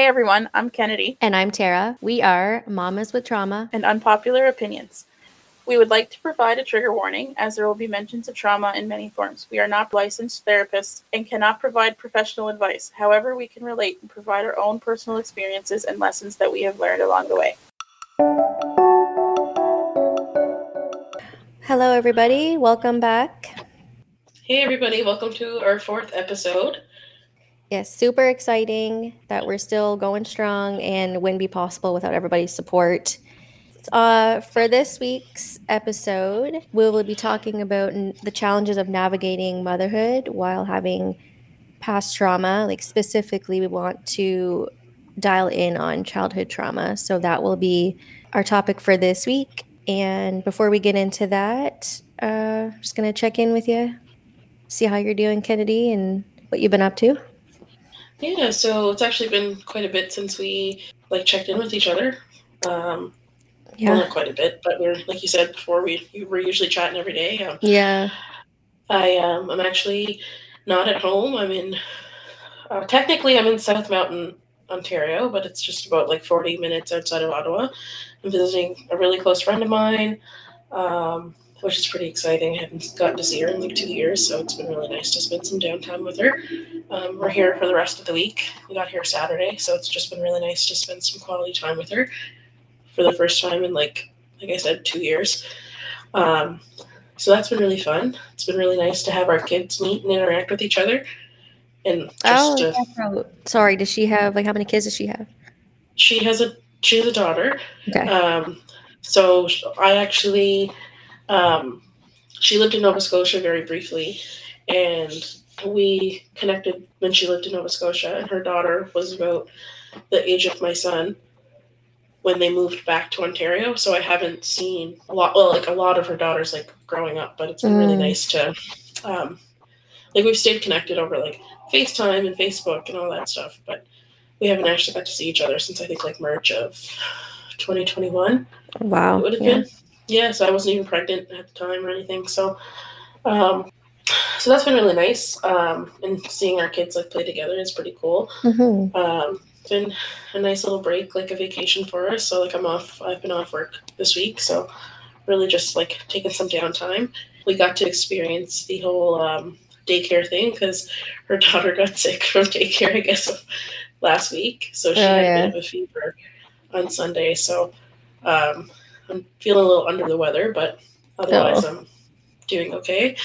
Hey everyone, I'm Kennedy. And I'm Tara. We are Mamas with Trauma and Unpopular Opinions. We would like to provide a trigger warning as there will be mentions of trauma in many forms. We are not licensed therapists and cannot provide professional advice. However, we can relate and provide our own personal experiences and lessons that we have learned along the way. Hello, everybody. Welcome back. Hey, everybody. Welcome to our fourth episode. Yes, super exciting that we're still going strong and wouldn't be possible without everybody's support. Uh, for this week's episode, we will be talking about n- the challenges of navigating motherhood while having past trauma. Like, specifically, we want to dial in on childhood trauma. So, that will be our topic for this week. And before we get into that, uh, just going to check in with you, see how you're doing, Kennedy, and what you've been up to. Yeah, so it's actually been quite a bit since we like checked in with each other. Um, yeah. Well, not quite a bit, but we're like you said before. We we're usually chatting every day. Um, yeah. I um I'm actually not at home. I'm in. Uh, technically, I'm in South Mountain, Ontario, but it's just about like 40 minutes outside of Ottawa. I'm visiting a really close friend of mine, um, which is pretty exciting. I haven't gotten to see her in like two years, so it's been really nice to spend some downtime with her. Um, we're here for the rest of the week. We got here Saturday, so it's just been really nice to spend some quality time with her for the first time in like like I said, two years. Um, so that's been really fun. It's been really nice to have our kids meet and interact with each other. And oh, to, sorry, does she have like how many kids does she have? She has a she has a daughter. Okay. Um, so I actually um, she lived in Nova Scotia very briefly, and we connected when she lived in Nova Scotia, and her daughter was about the age of my son when they moved back to Ontario. So I haven't seen a lot, well, like a lot of her daughters like growing up, but it's been mm. really nice to, um, like we've stayed connected over like FaceTime and Facebook and all that stuff, but we haven't actually got to see each other since I think like March of 2021. Wow. It would have yeah. been. Yeah, so I wasn't even pregnant at the time or anything. So, um, so that's been really nice. Um, and seeing our kids like play together is pretty cool. Mm-hmm. Um, been a nice little break, like a vacation for us. So like I'm off. I've been off work this week, so really just like taking some downtime. We got to experience the whole um, daycare thing because her daughter got sick from daycare, I guess, last week. So she oh, had yeah. a bit of a fever on Sunday. So um, I'm feeling a little under the weather, but otherwise oh. I'm doing okay.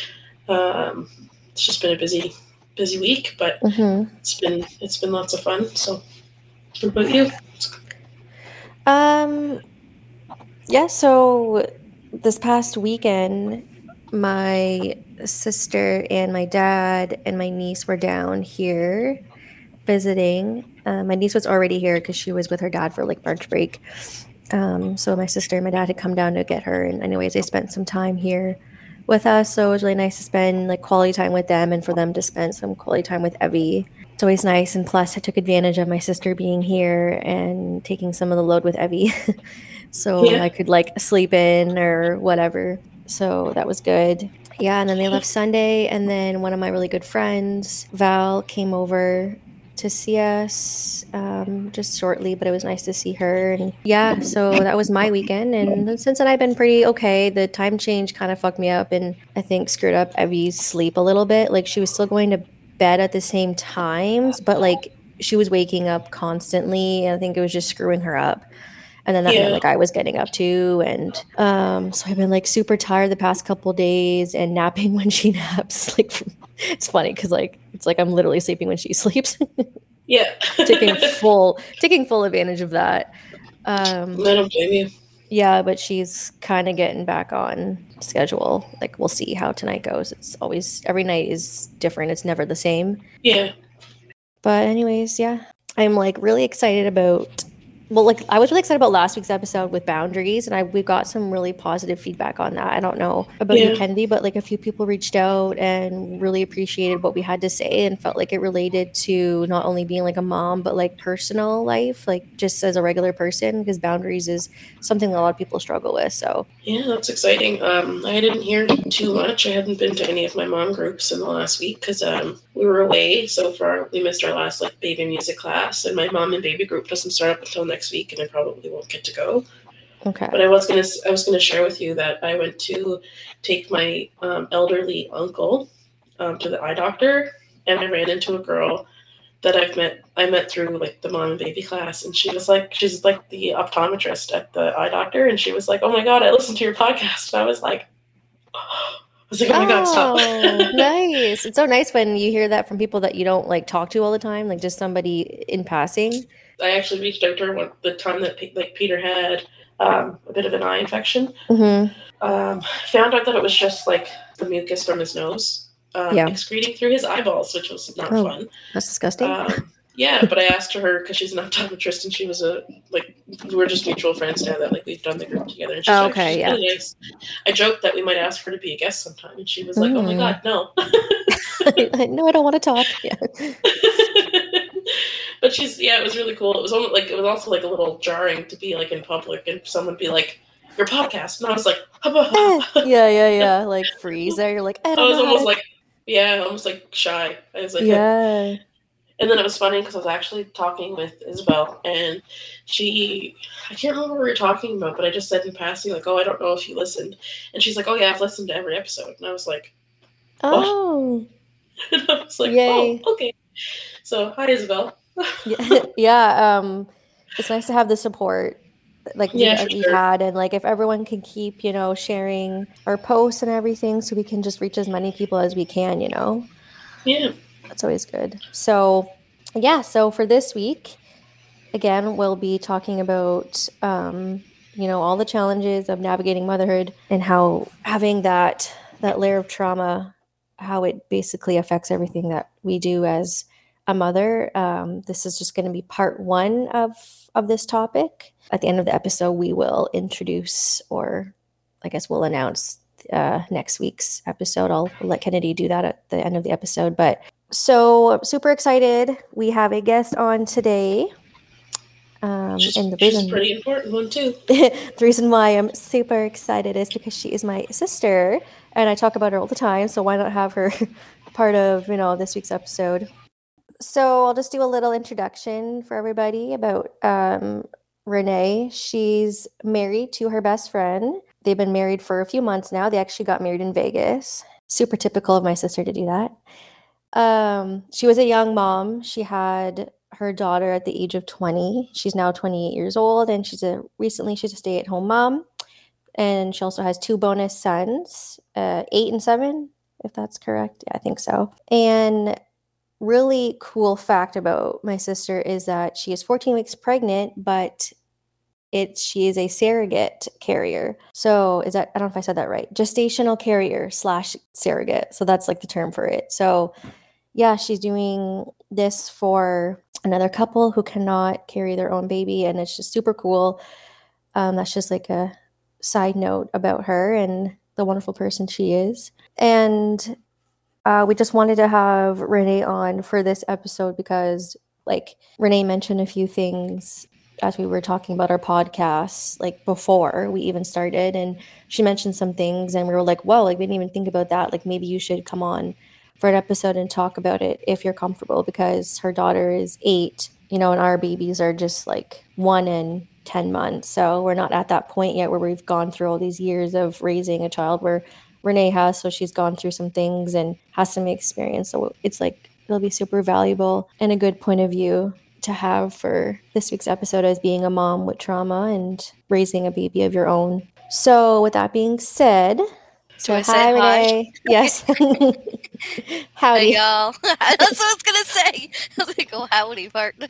Um, it's just been a busy, busy week, but mm-hmm. it's been it's been lots of fun. So what about you? Um, yeah, so this past weekend, my sister and my dad and my niece were down here visiting. Uh, my niece was already here because she was with her dad for like March break. Um, so my sister and my dad had come down to get her, and anyways, they spent some time here with us. So it was really nice to spend like quality time with them, and for them to spend some quality time with Evie it's always nice. And plus, I took advantage of my sister being here and taking some of the load with Evie. so yeah. I could like sleep in or whatever. So that was good. Yeah. And then they left Sunday. And then one of my really good friends, Val, came over to see us um, just shortly, but it was nice to see her. And yeah, so that was my weekend. And since then, I've been pretty okay. The time change kind of fucked me up and I think screwed up Evie's sleep a little bit. Like she was still going to bed at the same times, but like she was waking up constantly, I think it was just screwing her up. And then that yeah. meant like I was getting up too, and um, so I've been like super tired the past couple days and napping when she naps. Like it's funny because like it's like I'm literally sleeping when she sleeps. yeah, taking full taking full advantage of that. Um, I don't blame you. Yeah, but she's kind of getting back on schedule. Like we'll see how tonight goes. It's always every night is different. It's never the same. Yeah. But anyways, yeah. I'm like really excited about well, like I was really excited about last week's episode with boundaries, and I we got some really positive feedback on that. I don't know about you, Yeah. Kennedy, but like a few people reached out and really appreciated what we had to say and felt like it related to not only being like a mom, but like personal life, like just as a regular person, because boundaries is something that a lot of people struggle with. So Yeah, that's exciting. Um, I didn't hear too much. I hadn't been to any of my mom groups in the last week because um, we were away. So far, we missed our last like baby music class, and my mom and baby group doesn't start up until next week, and I probably won't get to go. okay, But I was gonna I was gonna share with you that I went to take my um, elderly uncle um, to the eye doctor, and I ran into a girl that I've met I met through like the mom and baby class, and she was like she's like the optometrist at the eye doctor, and she was like, "Oh my god, I listened to your podcast," and I was like. I was like, oh my god, stop. Oh, nice. It's so nice when you hear that from people that you don't like talk to all the time, like just somebody in passing. I actually reached out to her one, the time that like Peter had um, a bit of an eye infection. Mm-hmm. Um, found out that it was just like the mucus from his nose um, Yeah. excreting through his eyeballs, which was not Oh. fun. That's disgusting. Um, yeah, but I asked her because she's an optometrist and she was a like we're just mutual friends now that like we've done the group together. And she's, Oh, like- okay, she's yeah. really nice. I joked that we might ask her to be a guest sometime, and she was like, "Oh my Mm. god, no." no, I don't want to talk. Yeah. but she's yeah, it was really cool. It was almost like it was also like a little jarring to be like in public and someone be like, "Your podcast," and I was like, "Hubba, Eh, yeah, yeah, yeah. Like freeze there. You're like, I I was almost to- like, yeah, almost like shy. I was like, yeah. And then it was funny because I was actually talking with Isabel, and she, I can't remember what we were talking about, but I just said in passing, like, oh, I don't know if you listened. And she's like, oh, yeah, I've listened to every episode. And I was like, Oh, and I was like, Yay. oh, okay. So, hi, Isabel. yeah. yeah. Um, it's nice to have the support like we- Yeah, we've sure. had, and like if everyone can keep, you know, sharing our posts and everything, so we can just reach as many people as we can, you know. Yeah. That's always good. So, yeah, so for this week, again, we'll be talking about, um, you know, all the challenges of navigating motherhood and how having that that layer of trauma, how it basically affects everything that we do as a mother. Um, this is just going to be part one of of this topic. At the end of the episode, we will introduce, or I guess we'll announce uh, next week's episode. I'll let Kennedy do that at the end of the episode, but so super excited. We have a guest on today. Um, She's, and the reason a pretty important one, too. the reason why I'm super excited is because she is my sister, and I talk about her all the time. So why not have her part of you know this week's episode? So I'll just do a little introduction for everybody about um, Renee. She's married to her best friend. They've been married for a few months now. They actually got married in Vegas. Super typical of my sister to do that. Um, she was a young mom. She had her daughter at the age of 20. She's now 28 years old and she's a recently she's a stay-at-home mom. And she also has two bonus sons, uh, eight and seven, if that's correct. Yeah, I think so. And really cool fact about my sister is that she is 14 weeks pregnant, but it she is a surrogate carrier. So is that I don't know if I said that right. Gestational carrier slash surrogate. So that's like the term for it. So yeah, she's doing this for another couple who cannot carry their own baby, and it's just super cool. Um, that's just like a side note about her and the wonderful person she is. And uh, we just wanted to have Renee on for this episode because, like, Renee mentioned a few things as we were talking about our podcast, like before we even started, and she mentioned some things, and we were like, "Well, like we didn't even think about that. Like maybe you should come on for an episode and talk about it if you're comfortable because her daughter is eight, you know, and our babies are just like one and 10 months. So we're not at that point yet where we've gone through all these years of raising a child where Renee has. So she's gone through some things and has some experience. So it's like, it'll be super valuable and a good point of view to have for this week's episode as being a mom with trauma and raising a baby of your own. So with that being said, Do I hi? Renee. Yes. Howdy. Hey y'all. That's what I was gonna say. I was like, oh howdy partner.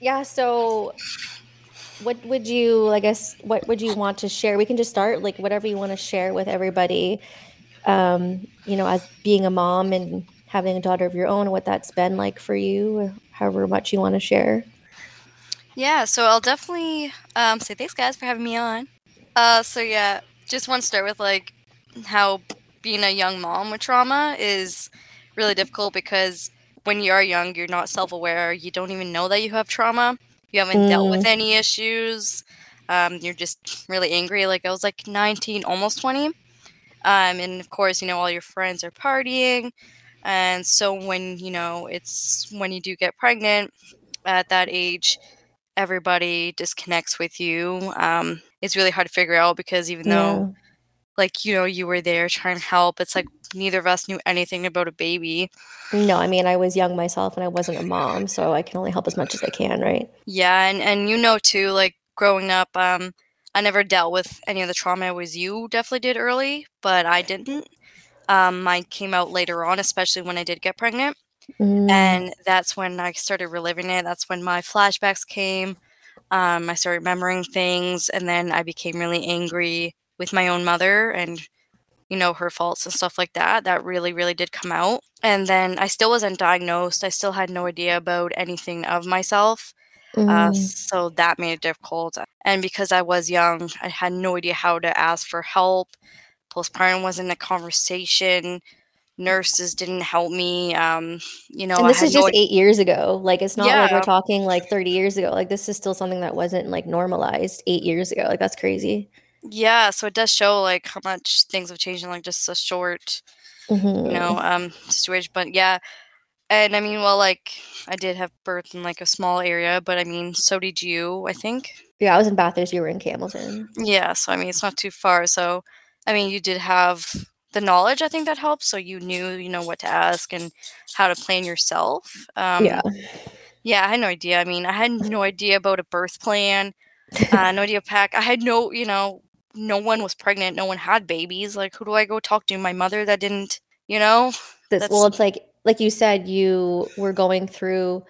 yeah, so what would you I guess what would you want to share? We can just start like whatever you want to share with everybody. Um, you know, as being a mom and having a daughter of your own, what that's been like for you, however much you want to share. Yeah, so I'll definitely um, say thanks, guys, for having me on. Uh, so yeah, just want to start with like how being a young mom with trauma is really difficult because when you are young, you're not self-aware. You don't even know that you have trauma. You haven't dealt with any issues. Um, you're just really angry. Like I was like 19, almost 20. Um, and of course, you know, all your friends are partying. And so when, you know, it's when you do get pregnant at that age, everybody disconnects with you. Um, it's really hard to figure out because even though, like, you know, you were there trying to help, it's like neither of us knew anything about a baby. No, I mean, I was young myself and I wasn't a mom, so I can only help as much as I can, right? Yeah, and and you know too, like growing up, um, I never dealt with any of the trauma i was you definitely did early, but I didn't. Um, mine came out later on, especially when I did get pregnant. Mm. And that's when I started reliving it. That's when my flashbacks came. Um, I started remembering things, and then I became really angry with my own mother and, you know, her faults and stuff like that. That really, really did come out. And then I still wasn't diagnosed. I still had no idea about anything of myself. Uh, Mm. so that made it difficult. And because I was young, I had no idea how to ask for help. Postpartum wasn't a conversation. Nurses didn't help me. Um, you know, and this is just idea. eight years ago. Like, it's not like we're talking like 30 years ago. Like, this is still something that wasn't like normalized eight years ago. Like, that's crazy. Yeah, so it does show like how much things have changed in like just a short, you Mhm. know, um, situation. But yeah, and I mean, well, like I did have birth in like a small area, but I mean, so did you, I think. Yeah, I was in Bathurst. You were in Campbellton. Yeah, so I mean, it's not too far. So, I mean, you did have the knowledge. I think that helps. So you knew, you know, what to ask and how to plan yourself. Um, Yeah. Yeah, I had no idea. I mean, I had no idea about a birth plan. Uh, no idea pack. I had no, you know, no one was pregnant. No one had babies. Like, who do I go talk to? My mother that didn't, you know. That's well, it's like like you said, you were going through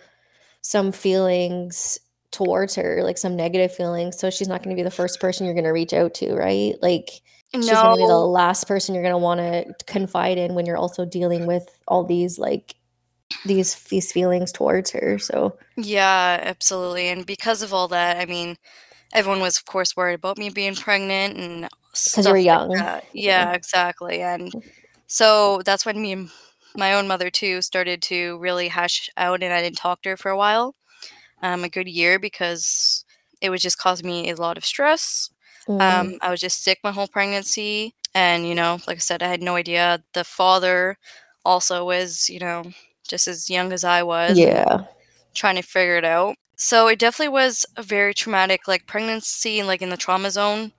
some feelings towards her, like some negative feelings. So she's not going to be the first person you're going to reach out to, right? Like she's going to be the last person you're going to want to confide in when you're also dealing with all these like these these feelings towards her. So Yeah, absolutely. And because of all that, I mean, everyone was, of course, worried about me being pregnant and because you were like young. that. Yeah, exactly. And so that's when me and my own mother too started to really hash out, and I didn't talk to her for a while, um, a good year, because it was just causing me a lot of stress. Mm. Um, I was just sick my whole pregnancy, and you know, like I said, I had no idea. The father also was, you know, just as young as I was, yeah. trying to figure it out. So it definitely was a very traumatic, like pregnancy, like in the trauma zone,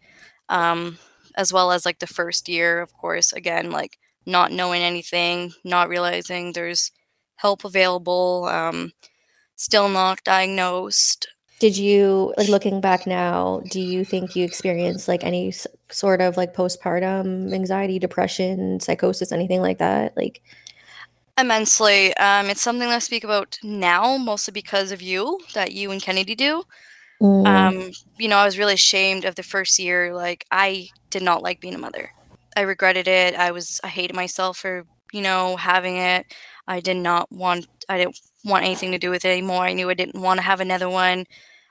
um, as well as like the first year, of course. Again, like not knowing anything, not realizing there's help available, um, still not diagnosed. Did you like looking back now? Do you think you experienced like any s- sort of like postpartum anxiety, depression, psychosis, anything like that? Like, Immensely. Um, it's something that I speak about now, mostly because of you, that you and Kennedy do. mm, Um, you know, I was really ashamed of the first year. Like, I did not like being a mother. I regretted it. I was, I hated myself for, you know, having it. I did not want, I didn't want anything to do with it anymore. I knew I didn't want to have another one.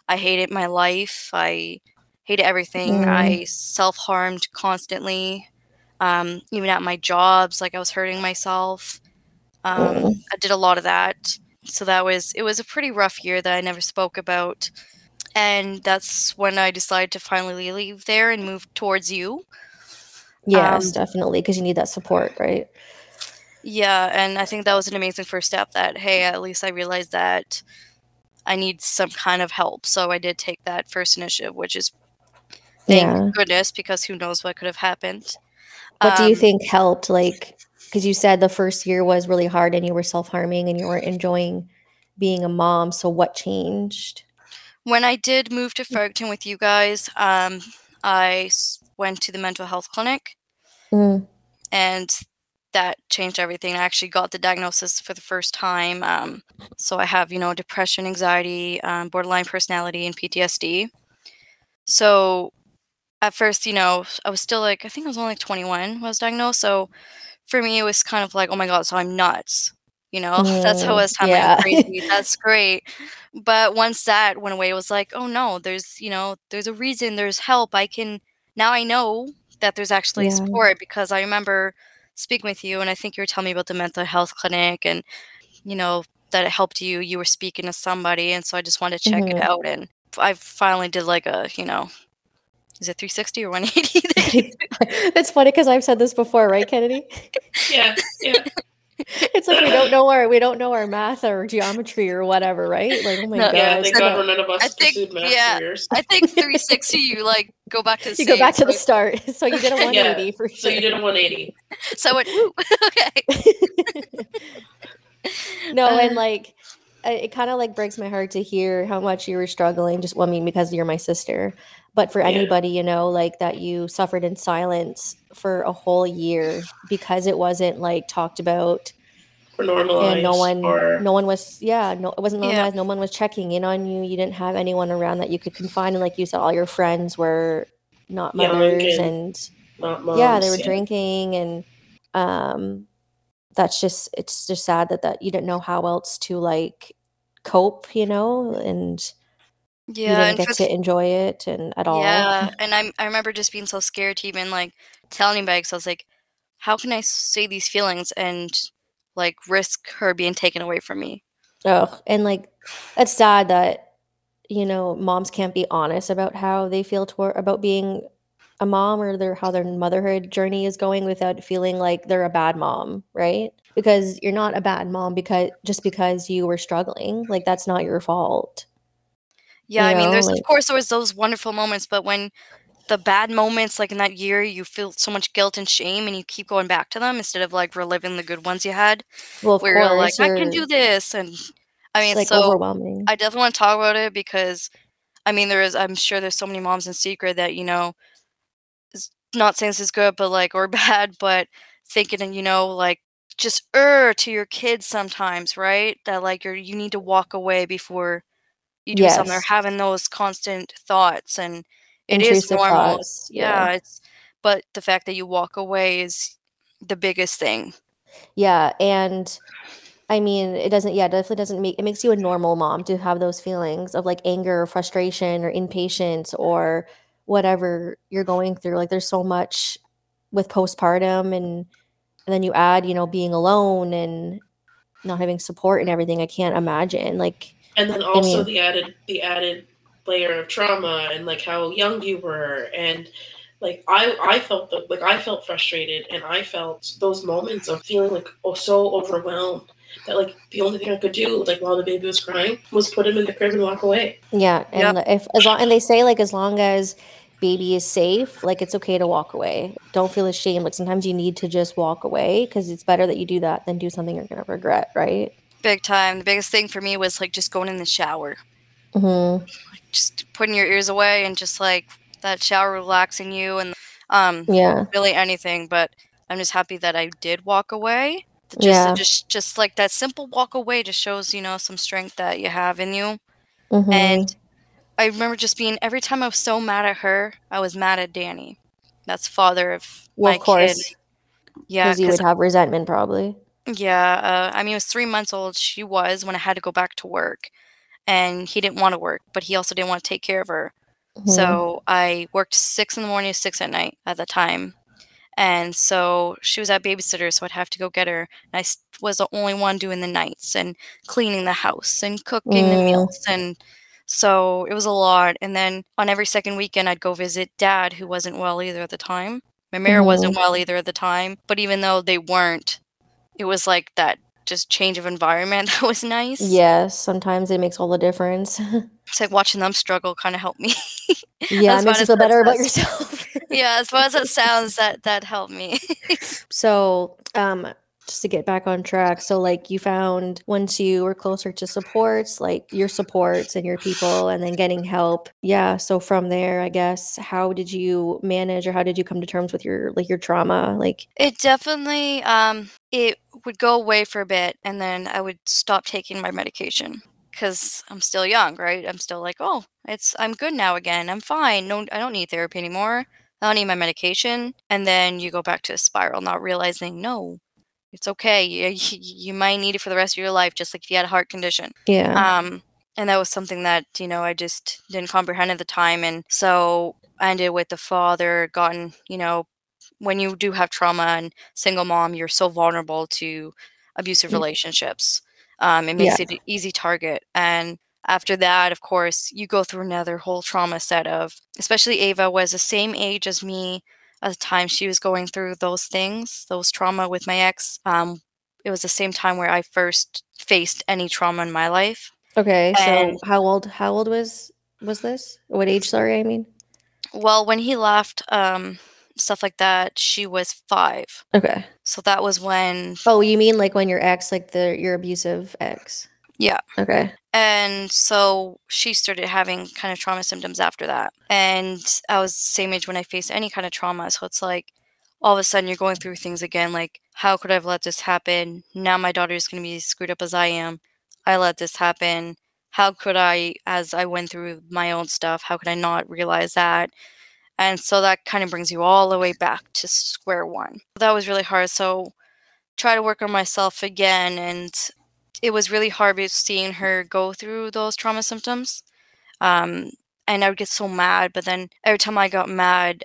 I hated my life. I hated everything. Mm. I self harmed constantly. Um, even at my jobs, like I was hurting myself. Um, Mm. I did a lot of that. So that was, it was a pretty rough year that I never spoke about and that's when I decided to finally leave there and move towards you. yes, Um, definitely, because you need that support, right? Yeah, and I think that was an amazing first step. That hey, at least I realized that I need some kind of help. So I did take that first initiative, which is thank Yeah. goodness because who knows what could have happened. What do you Um, think helped? Like, because you said the first year was really hard and you were self harming and you weren't enjoying being a mom. So, what changed? When I did move to Fredericton with you guys, um, I went to the mental health clinic, Mm. and that changed everything. I actually got the diagnosis for the first time. Um, so I have, you know, depression, anxiety, um, borderline personality, and PTSD. So at first, you know, I was still like, I think I was only like 21 when I was diagnosed. So for me, it was kind of like, oh my God, so I'm nuts. You know, that's how I Mm, was telling yeah. crazy. That's great. But once that went away, it was like, oh no, there's you know, there's a reason, there's help. I can now I know that there's actually Yeah. support because I remember speaking with you and I think you were telling me about the mental health clinic and you know that it helped you. You were speaking to somebody and so I just wanted to check it Mhm. out and I finally did like a, you know, is it 360 or 180? that you do? it's funny because I've said this before, right, Kennedy? Yeah, yeah. It's like we don't know our we don't know our math or geometry or whatever, right? Like, oh my No, god. yeah, thank so God no, none of us I think- math yeah, careers. I think 360 you like go back to the you go back to the start. So you did a 180 for sure. So you did a 180. So I went, okay. no, and Uh. like it kind of like breaks my heart to hear how much you were struggling. Just well, I mean, because you're my sister, but for Yeah. anybody, you know, like that you suffered in silence for a whole year because it wasn't like talked about Or normalized. and no one or no one was yeah no it wasn't Yeah. normalized no one was checking in on you you didn't have anyone around that you could confide and like you said all your friends were not Young mothers and and not moms. yeah they were drinking and um that's just it's just sad that that you didn't know how else to like cope you know and you Yeah, didn't and get for to enjoy it and at all Yeah, and I I remember just being so scared to even like tell anybody because I was like, how can I say these feelings and like risk her being taken away from me? Oh, and like it's sad that you know moms can't be honest about how they feel toward about being a mom or their how their motherhood journey is going without feeling like they're a bad mom, right? Because you're not a bad mom because just because you were struggling, like that's not your fault. Yeah, You I mean, know, there's like- of course there was those wonderful moments, but when the bad moments, like in that year, you feel so much guilt and shame, and you keep going back to them instead of like reliving the good ones you had, Well, of where course, you're like, I can do this, and I it's mean, like so overwhelming. I definitely want to talk about it because, I mean, there is. I'm sure there's so many moms in secret that you know, not saying this is good, but like or bad, but thinking and you know like just err to your kids sometimes, right? That like you're you need to walk away before you do something Yes. having those constant thoughts and it is Intrusive normal. thoughts, Yeah, yeah. it's but the fact that you walk away is the biggest thing. Yeah, and I mean, it doesn't. Yeah, definitely doesn't make it makes you a normal mom to have those feelings of like anger, or frustration, or impatience, or whatever you're going through. Like, there's so much with postpartum, and and then you add, you know, being alone and not having support and everything. I can't imagine. Like, and then also the added the added layer of trauma and like how young you were and like I I felt the, like I felt frustrated and I felt those moments of feeling like oh so overwhelmed that like the only thing I could do like while the baby was crying was put him in the crib and walk away. yeah, and if as long and they say like as long as baby is safe, like it's okay to walk away. Don't feel ashamed. Like sometimes you need to just walk away because it's better that you do that than do something you're gonna regret, right? Big time. The biggest thing for me was like just going in the shower. Mm-hmm. Just putting your ears away and just like that shower relaxing you and um Yeah. really anything, but I'm just happy that I did walk away. Just Yeah. just just like that simple walk away just shows, you know, some strength that you have in you. Mhm. And I remember just being every time I was so mad at her, I was mad at Danny. That's father of well, my of course, kid. Yeah, because you would have resentment probably. Yeah. Uh, I mean, it was three months old. She was when I had to go back to work, and he didn't want to work, but he also didn't want to take care of her. Mhm. So I worked six in the morning six at night at the time. And so she was at babysitter, so I'd have to go get her. And I was the only one doing the nights and cleaning the house and cooking the Mm. meals. And so it was a lot. And then on every second weekend, I'd go visit dad, who wasn't well either at the time. My mare wasn't well either at the time. But even though they weren't, it was like that just change of environment that was nice. yes, sometimes it makes all the difference. It's like watching them struggle kind of helped me. yeah, it makes you feel better about yourself. yeah, as far as it sounds, that that helped me. so, um, just to get back on track, so like you found once you were closer to supports, like your supports and your people, and then getting help. Yeah. So from there, I guess, how did you manage, or how did you come to terms with your like your trauma? Like, It definitely um it would go away for a bit and then I would stop taking my medication cuz I'm still young, right? I'm still like, "Oh, it's I'm good now again. I'm fine. No I don't need therapy anymore. I don't need my medication." And then you go back to a spiral not realizing, "No, It's okay. You, you, you might need it for the rest of your life, just like if you had a heart condition. Yeah. Um, and that was something that you know I just didn't comprehend at the time, and so I ended with the father. Gotten you know when you do have trauma and single mom, you're so vulnerable to abusive Mm. relationships. Um, it makes it an easy target, and after that, of course, you go through another whole trauma set of. Especially Ava was the same age as me at the time she was going through those things, those trauma with my ex. Um, it was the same time where I first faced any trauma in my life. Okay. So how old how old was was this? What age, sorry, I mean? Well, when he left, um, stuff like that, she was five. Okay. So that was when, Oh, you mean like when your ex, like the your abusive ex? Yeah. Okay. and so she started having kind of trauma symptoms after that. And I was the same age when I faced any kind of trauma. So it's like all of a sudden you're going through things again. Like, how could I have let this happen? Now my daughter is going to be screwed up as I am. I let this happen. How could I, as I went through my own stuff, how could I not realize that? And so that kind of brings you all the way back to square one. That was really hard. So try to work on myself again and it was really hard seeing her go through those trauma symptoms. Um, and I would get so mad, but then every time I got mad,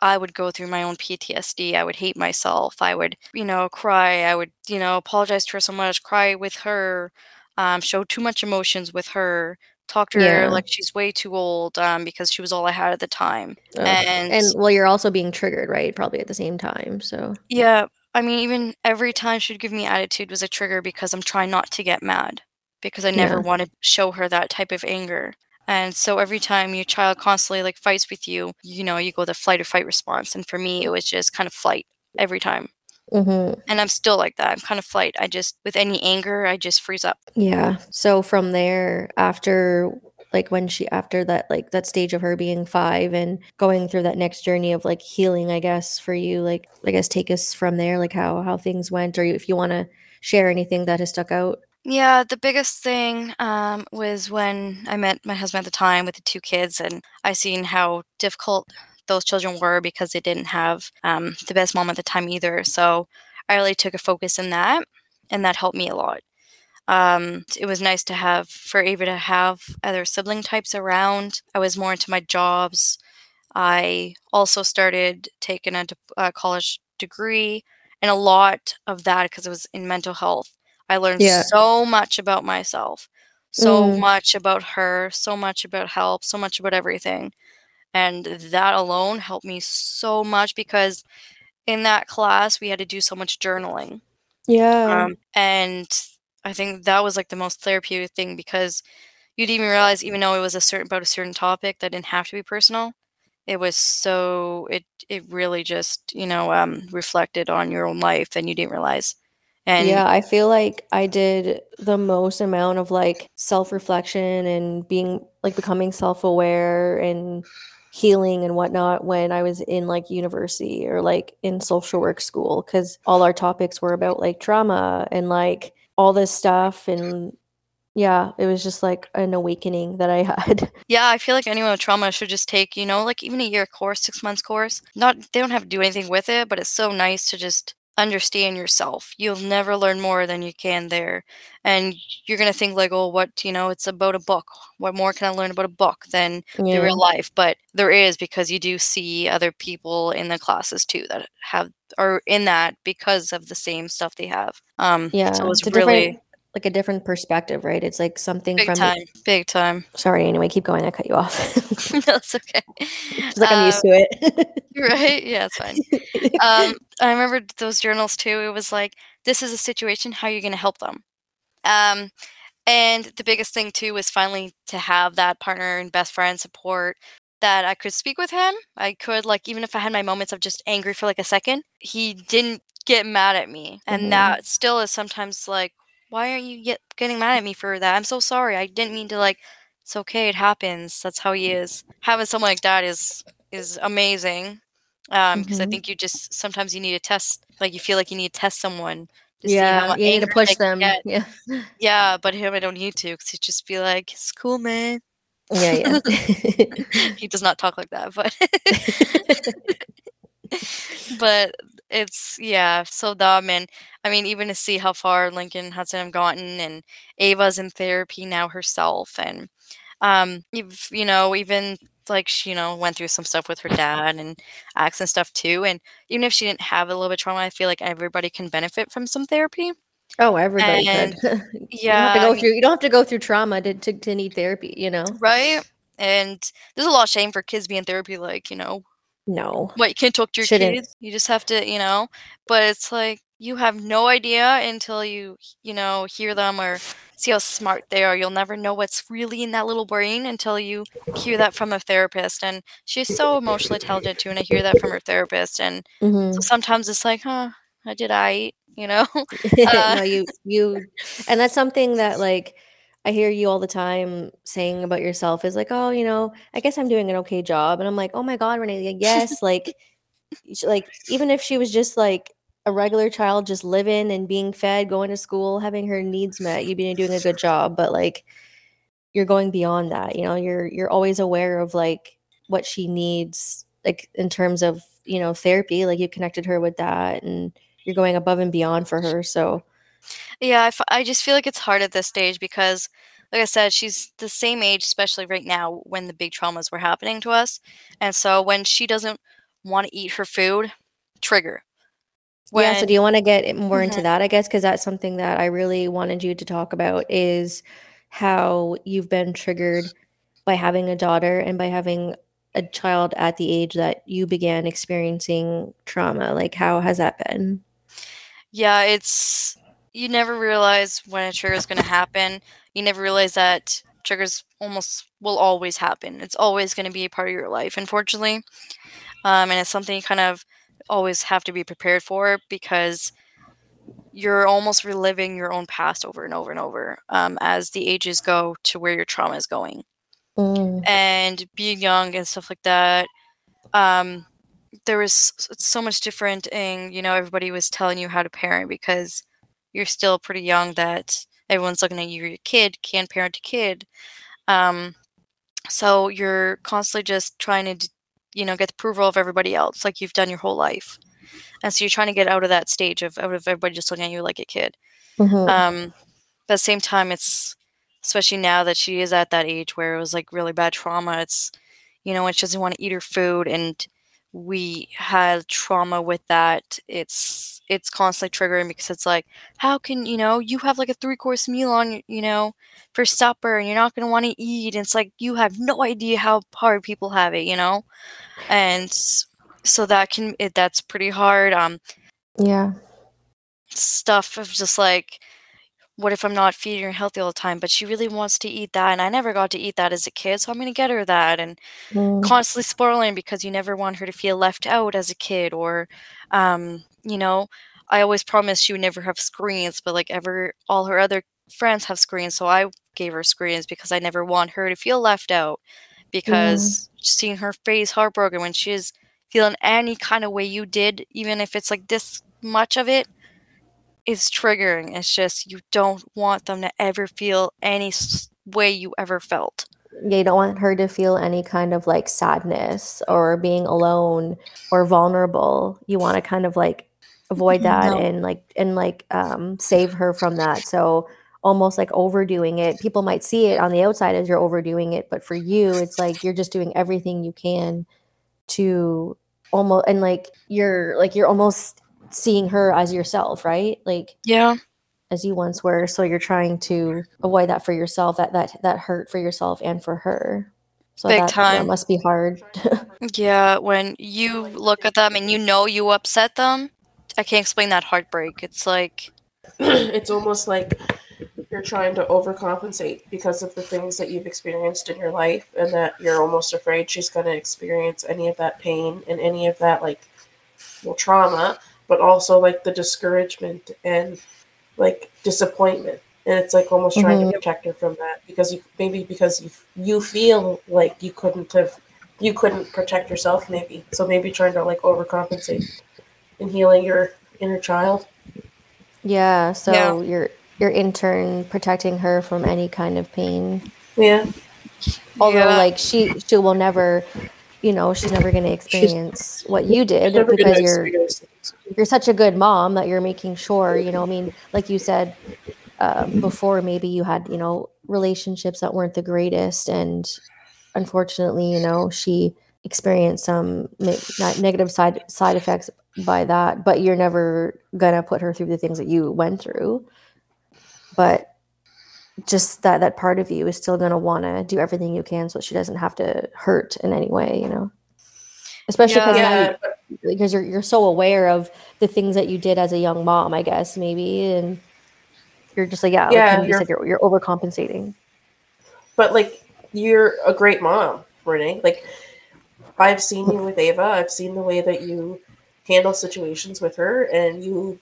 I would go through my own PTSD. I would hate myself. I would, you know, cry. I would, you know, apologize to her so much, cry with her, um, show too much emotions with her, talk to Yeah. her like she's way too old um, because she was all I had at the time. And, and well, you're also being triggered, right? Probably at the same time. So yeah, I mean, even every time she'd give me attitude was a trigger because I'm trying not to get mad because I never Yeah. want to show her that type of anger. And so every time your child constantly like fights with you, you know, you go the flight or fight response. And for me, it was just kind of flight every time. Mhm. And I'm still like that. I'm kind of flight. I just, with any anger, I just freeze up. yeah. So from there, after like when she after that like that stage of her being five and going through that next journey of like healing, I guess for you, like I guess take us from there, like how how things went, or if you want to share anything that has stuck out. Yeah, the biggest thing um, was when I met my husband at the time with the two kids, and I seen how difficult those children were because they didn't have um, the best mom at the time either. So I really took a focus in that, and that helped me a lot. Um, it was nice to have for Ava to have other sibling types around. I was more into my jobs. I also started taking a college degree, and a lot of that because it was in mental health. I learned Yeah. so much about myself, so Mm. much about her, so much about help, so much about everything. And that alone helped me so much because in that class we had to do so much journaling. Yeah. Um, and I think that was like the most therapeutic thing because you'd even realize, even though it was a certain about a certain topic that didn't have to be personal, it was so it it really just you know um, reflected on your own life and you didn't realize. And yeah, I feel like I did the most amount of like self reflection and being like becoming self aware and healing and whatnot when I was in like university or like in social work school because all our topics were about like trauma and like all this stuff. And yeah, it was just like an awakening that I had. Yeah, I feel like anyone with trauma should just take, you know, like even a year course, six months course. Not they don't have to do anything with it, but it's so nice to just understand yourself. You'll never learn more than you can there. And you're gonna think like, oh, what you know, it's about a book. What more can I learn about a book than the real life? But there is because you do see other people in the classes too that have are in that because of the same stuff they have. Um Yeah. so it's really like a different perspective, right? It's like something big from. time. Big time. Sorry, anyway, keep going. I cut you off. That's okay. It's like I'm used Um, to it. right? Yeah, it's fine. um, I remember those journals too. It was like, this is a situation. How are you going to help them? Um, and the biggest thing too was finally to have that partner and best friend support that I could speak with him. I could like even if I had my moments of just angry for like a second, he didn't get mad at me, and Mhm. that still is sometimes like, why aren't you get, getting mad at me for that? I'm so sorry. I didn't mean to like. It's okay. It happens. That's how he is. Having someone like that is is amazing um because i Mhm. think you just sometimes you need to test like you feel like you need to test someone to see yeah, how you need to push them. get. Yeah. yeah but him i don't need to because he just be like it's cool man Yeah, yeah. he does not talk like that but but it's yeah, so dumb and I mean even to see how far Lincoln Hudson have gotten and Ava's in therapy now herself and um you've, you know even like she you know went through some stuff with her dad and acts and stuff too and even if she didn't have a little bit of trauma I feel like everybody can benefit from some therapy. Oh, everybody And- could. you don't Yeah, have to I go mean- through. You don't have to go through trauma to, to, to need therapy. You know. Right? And there's a lot of shame for kids being therapy like, you know, No. what you can't talk to your Shouldn't. kids? You just have to you know? But it's like you have no idea until you you know hear them or see how smart they are. You'll never know what's really in that little brain until you hear that from a therapist and she's so emotionally intelligent too and i hear that from her therapist and hmm so sometimes it's like huh i did i you know? No, you you, and that's something that like I hear you all the time saying about yourself is like, oh, you know, I guess I'm doing an okay job, and I'm like, oh my god, Renee, yes, like, like even if she was just like a regular child, just living and being fed, going to school, having her needs met, you'd be doing a good job, but like you're going beyond that, you know, you're you're always aware of like what she needs, like in terms of you know therapy, like you connected her with that, and you're going above and beyond for her, so. Yeah, I, f- I just feel like it's hard at this stage because, like I said, she's the same age, especially right now when the big traumas were happening to us. And so when she doesn't want to eat her food, trigger. yeah, so do you want to get more into Mhm. that, I guess, because that's something that I really wanted you to talk about is how you've been triggered by having a daughter and by having a child at the age that you began experiencing trauma. Like, how has that been? Yeah, it's you never realize when a trigger is going to happen. You never realize that triggers almost will always happen. It's always going to be a part of your life, unfortunately. Um, and it's something you kind of always have to be prepared for because you're almost reliving your own past over and over and over um, as the ages go to where your trauma is going Mm, and being young and stuff like that um there was so much different and you know everybody was telling you how to parent because you're still pretty young that everyone's looking at you you're a kid can't parent a kid. Um so you're constantly just trying to you know get the approval of everybody else like you've done your whole life. And so you're trying to get out of that stage of out of everybody just looking at you like a kid. Mhm. um but at the same time it's especially now that she is at that age where it was like really bad trauma it's you know when she doesn't want to eat her food and we had trauma with that it's it's constantly triggering because it's like how can you know you have like a three course meal on you know for supper and you're not going to want to eat and it's like you have no idea how hard people have it you know and so that can it, that's pretty hard um yeah. stuff of just like what if I'm not feeding her healthy all the time? But she really wants to eat that, and I never got to eat that as a kid, so I'm gonna get her that, and Mm, constantly spoiling because you never want her to feel left out as a kid, or, um, you know, I always promised she would never have screens, but like ever, all her other friends have screens, so I gave her screens because I never want her to feel left out, because seeing her face heartbroken when she is feeling any kind of way you did, even if it's like this much of it, is triggering. It's just you don't want them to ever feel any way you ever felt. yeah, you don't want her to feel any kind of like sadness or being alone or vulnerable. You want to kind of like avoid that No. and like and like um save her from that. So almost like overdoing it. People might see it on the outside as you're overdoing it, but for you it's like you're just doing everything you can to almost and like you're like you're almost seeing her as yourself, right? Like Yeah. as you once were so you're trying to avoid that for yourself that that that hurt for yourself and for her so Big that, that time. must be hard Yeah. When you look at them and you know you upset them, I can't explain that heartbreak. It's like, it's almost like you're trying to overcompensate because of the things that you've experienced in your life and that you're almost afraid she's going to experience any of that pain and any of that like well trauma but also like the discouragement and like disappointment. And it's like almost trying to mm-hmm. protect her from that because you maybe because you you feel like you couldn't have you couldn't protect yourself maybe. So maybe trying to like overcompensate in healing your inner child. Yeah so Yeah. you're you're in turn protecting her from any kind of pain. Yeah. Although Yeah. like she she will never you know, she's never going to experience what you did because you're you're such a good mom that you're making sure, you know, I mean, like you said um, before, maybe you had, you know, relationships that weren't the greatest. And unfortunately, you know, she experienced some ne- negative side side effects by that, but you're never gonna put her through the things that you went through. But just that that part of you is still gonna want to do everything you can so she doesn't have to hurt in any way, you know. Especially because you, Yeah, but because you're you're so aware of the things that you did as a young mom, I guess maybe, and you're just like yeah, Yeah, of you said you're you're overcompensating. but like you're a great mom, Renee. Like I've seen you with Ava. I've seen the way that you handle situations with her, and you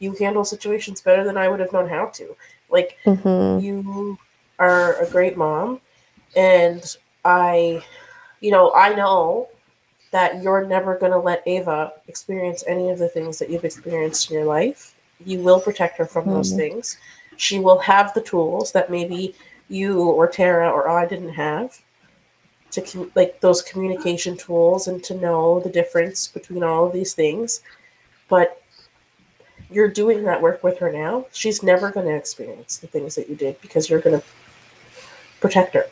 you handle situations better than I would have known how to. Like hmm you are a great mom, and I, you know, I know that you're never going to let Ava experience any of the things that you've experienced in your life. You will protect her from those Mhm. things. She will have the tools that maybe you or Tara or I didn't have to like those communication tools and to know the difference between all of these things. But you're doing that work with her now. She's never going to experience the things that you did because you're going to protect her.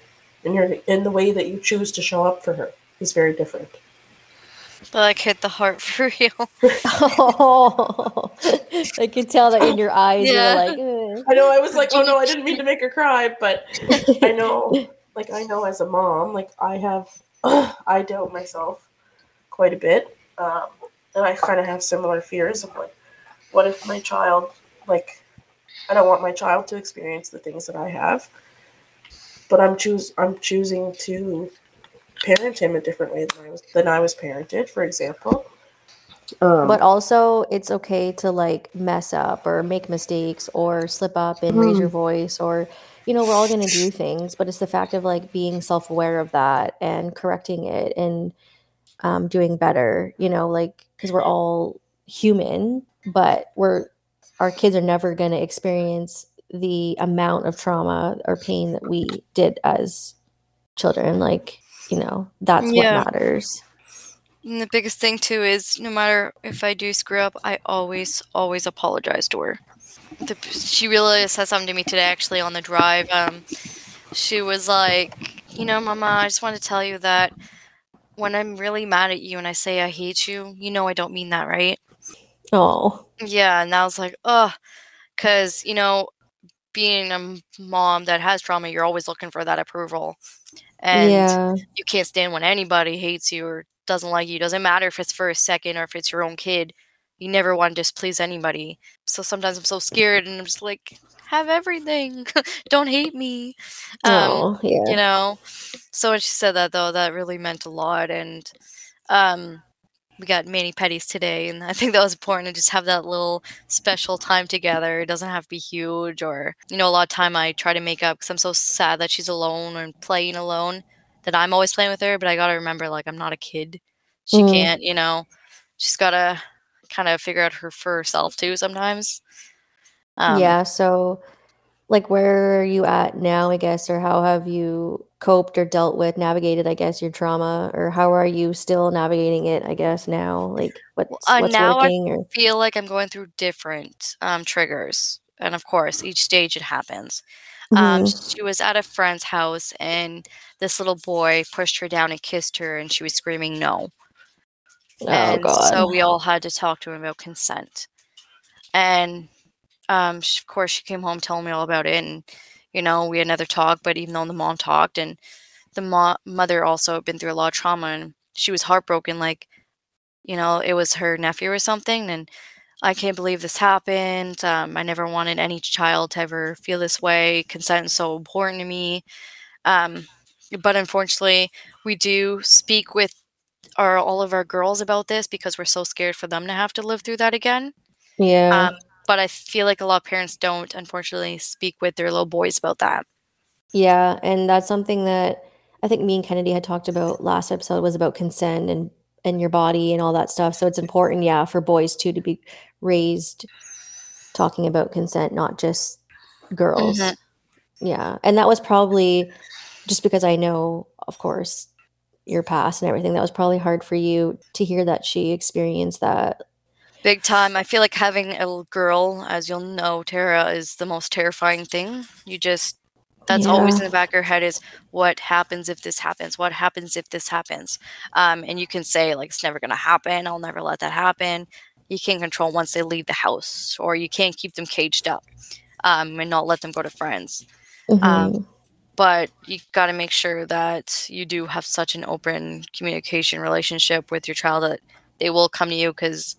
And you're in the way that you choose to show up for her is very different. But like hit the heart for real. Oh, I could tell that in your eyes. Yeah. You were like, I know I was like, oh no, I didn't mean to make her cry, but I know, like I know as a mom, like I have, I doubt myself quite a bit, um, and I kind of have similar fears of like, what if my child, like, I don't want my child to experience the things that I have, but I'm choose I'm choosing to parent him a different way than I was than I was parented, for example. Um, but also it's okay to like mess up or make mistakes or slip up and raise your voice or you know we're all going to do things but it's the fact of like being self-aware of that and correcting it and um, doing better you know like because we're all human but we're our kids are never going to experience the amount of trauma or pain that we did as children like you know that's Yeah. what matters And the biggest thing too is no matter if I do screw up, I always, always apologize to her. The, she really said something to me today, actually, on the drive. Um, she was like, "You know, Mama, I just want to tell you that when I'm really mad at you and I say I hate you, you know I don't mean that, right?" Oh Yeah, and I was like, "Ugh," because you know, being a mom that has trauma, you're always looking for that approval, and yeah you can't stand when anybody hates you or doesn't like you. Doesn't matter if it's for a second or if it's your own kid. You never want to displease anybody. So sometimes I'm so scared and I'm just like, have everything. Don't hate me. Um, oh yeah you know. So when she said that though, that really meant a lot. And um, we got mani petties today, and I think that was important to just have that little special time together. It doesn't have to be huge, or you know, a lot of time I try to make up because I'm so sad that she's alone and playing alone. That I'm always playing with her, but I gotta remember, like, I'm not a kid. She Mhm. can't, you know. She's gotta kind of figure out her for herself too sometimes. Um, yeah so like where are you at now i guess or how have you coped or dealt with navigated i guess your trauma or how are you still navigating it i guess now like what's uh, what's now I working or feel like I'm going through different um, triggers. And of course, each stage it happens. Um, Mhm. she was at a friend's house, and this little boy pushed her down and kissed her, and she was screaming no. oh and god so we all had to talk to him about consent. And um, sh of course, she came home telling me all about it, and you know, we had another talk. But even though the mom talked, and the mo- mother also had been through a lot of trauma, and she was heartbroken, like you know, it was her nephew or something, and I can't believe this happened. Um, I never wanted any child to ever feel this way. Consent is so important to me. Um, but unfortunately, we do speak with our all of our girls about this because we're so scared for them to have to live through that again. yeah Um, but I feel like a lot of parents don't, unfortunately, speak with their little boys about that. yeah and that's something that i think me and kennedy had talked about last episode was about consent and and your body and all that stuff so it's important yeah for boys too to be raised talking about consent not just girls Mhm. yeah and that was probably just because i know of course your past and everything that was probably hard for you to hear that she experienced that Big time. I feel like having a little girl, as you'll know, Tara, is the most terrifying thing. You just that's always in the back of your head is what happens if this happens? What happens if this happens? Um, and you can say like it's never gonna happen. I'll never let that happen. You can't control once they leave the house, or you can't keep them caged up um, and not let them go to friends. Um, Mhm. but you got to make sure that you do have such an open communication relationship with your child that they will come to you because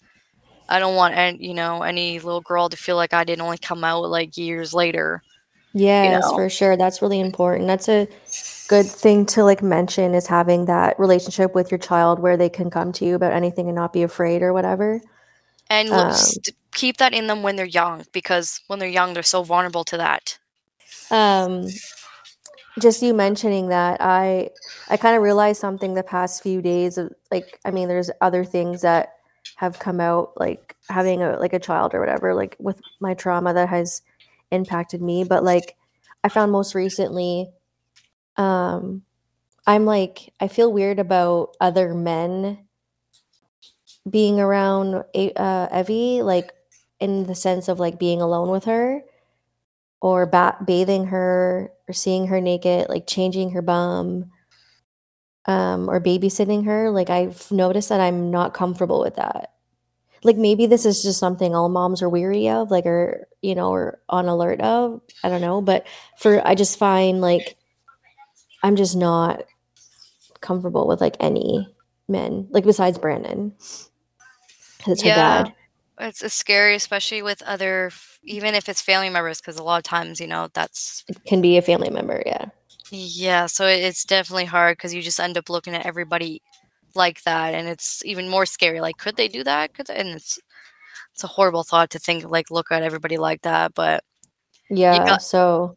I don't want any, you know any little girl to feel like I didn't only come out like years later. yes know. for sure that's really important that's a good thing to like mention is having that relationship with your child where they can come to you about anything and not be afraid or whatever And Um, keep that in them when they're young because when they're young they're so vulnerable to that. um just you mentioning that i i kind of realized something the past few days of like i mean there's other things that have come out like having a like a child or whatever like with my trauma that has impacted me. But like i found most recently um i'm like i feel weird about other men being around uh, evie like in the sense of like being alone with her or ba- bathing her or seeing her naked like changing her bum um or babysitting her like i've noticed that i'm not comfortable with that. Like maybe this is just something all moms are weary of like or you know or on alert of i don't know but for i just find like i'm just not comfortable with like any men like besides brandon. It's her Yeah. dad. It's, it's scary, especially with other, even if it's family members, because a lot of times you know that's it can be a family member yeah Yeah, so it- it's definitely hard because you just end up looking at everybody like that, and it's even more scary. Like, could they do that? Could they? And it's it's a horrible thought to think like look at everybody like that. But yeah got- so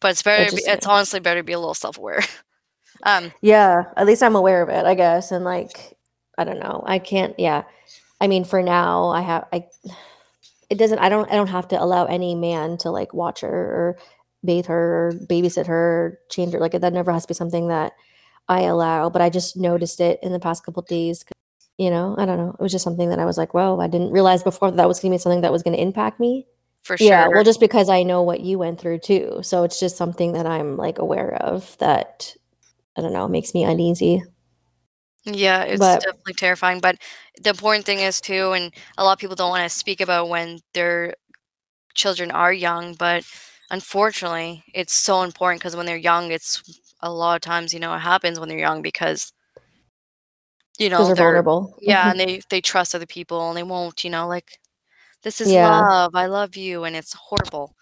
but it's better. to be, just- it's honestly better to be a little self aware. um, Yeah, at least I'm aware of it, I guess. And like, I don't know. I can't. Yeah, I mean, for now, I have. I. It doesn't. I don't. I don't have to allow any man to like watch her or bathe her babysit her change her. Like that never has to be something that I allow. But I just noticed it in the past couple days. You know, I don't know. It was just something that I was like, whoa, I didn't realize before that, that was going to be something that was going to impact me. for sure. Yeah, well, just because I know what you went through too. So it's just something that I'm like aware of that I don't know makes me uneasy. Yeah, it's But- definitely terrifying. But the important thing is too, and a lot of people don't want to speak about when their children are young, but unfortunately, it's so important because when they're young, it's a lot of times you know it happens when they're young because you know they're they're vulnerable. yeah, and they they trust other people and they won't, you know, like this is Yeah. love, I love you, and it's horrible.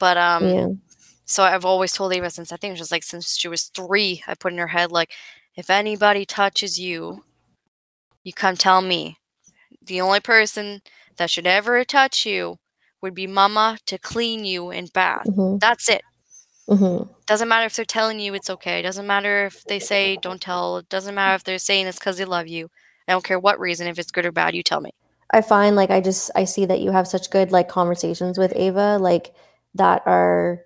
But um, yeah. so I've always told Ava since I think it was just like since she was three, I put in her head like, if anybody touches you, you come tell me. The only person that should ever touch you would be mama to clean you and bath. hmm That's it. hmm Doesn't matter if they're telling you it's okay. Doesn't matter if they say don't tell. Doesn't matter if they're saying it's because they love you. I don't care what reason. If it's good or bad, you tell me. I find like I just I see that you have such good like conversations with Ava like that are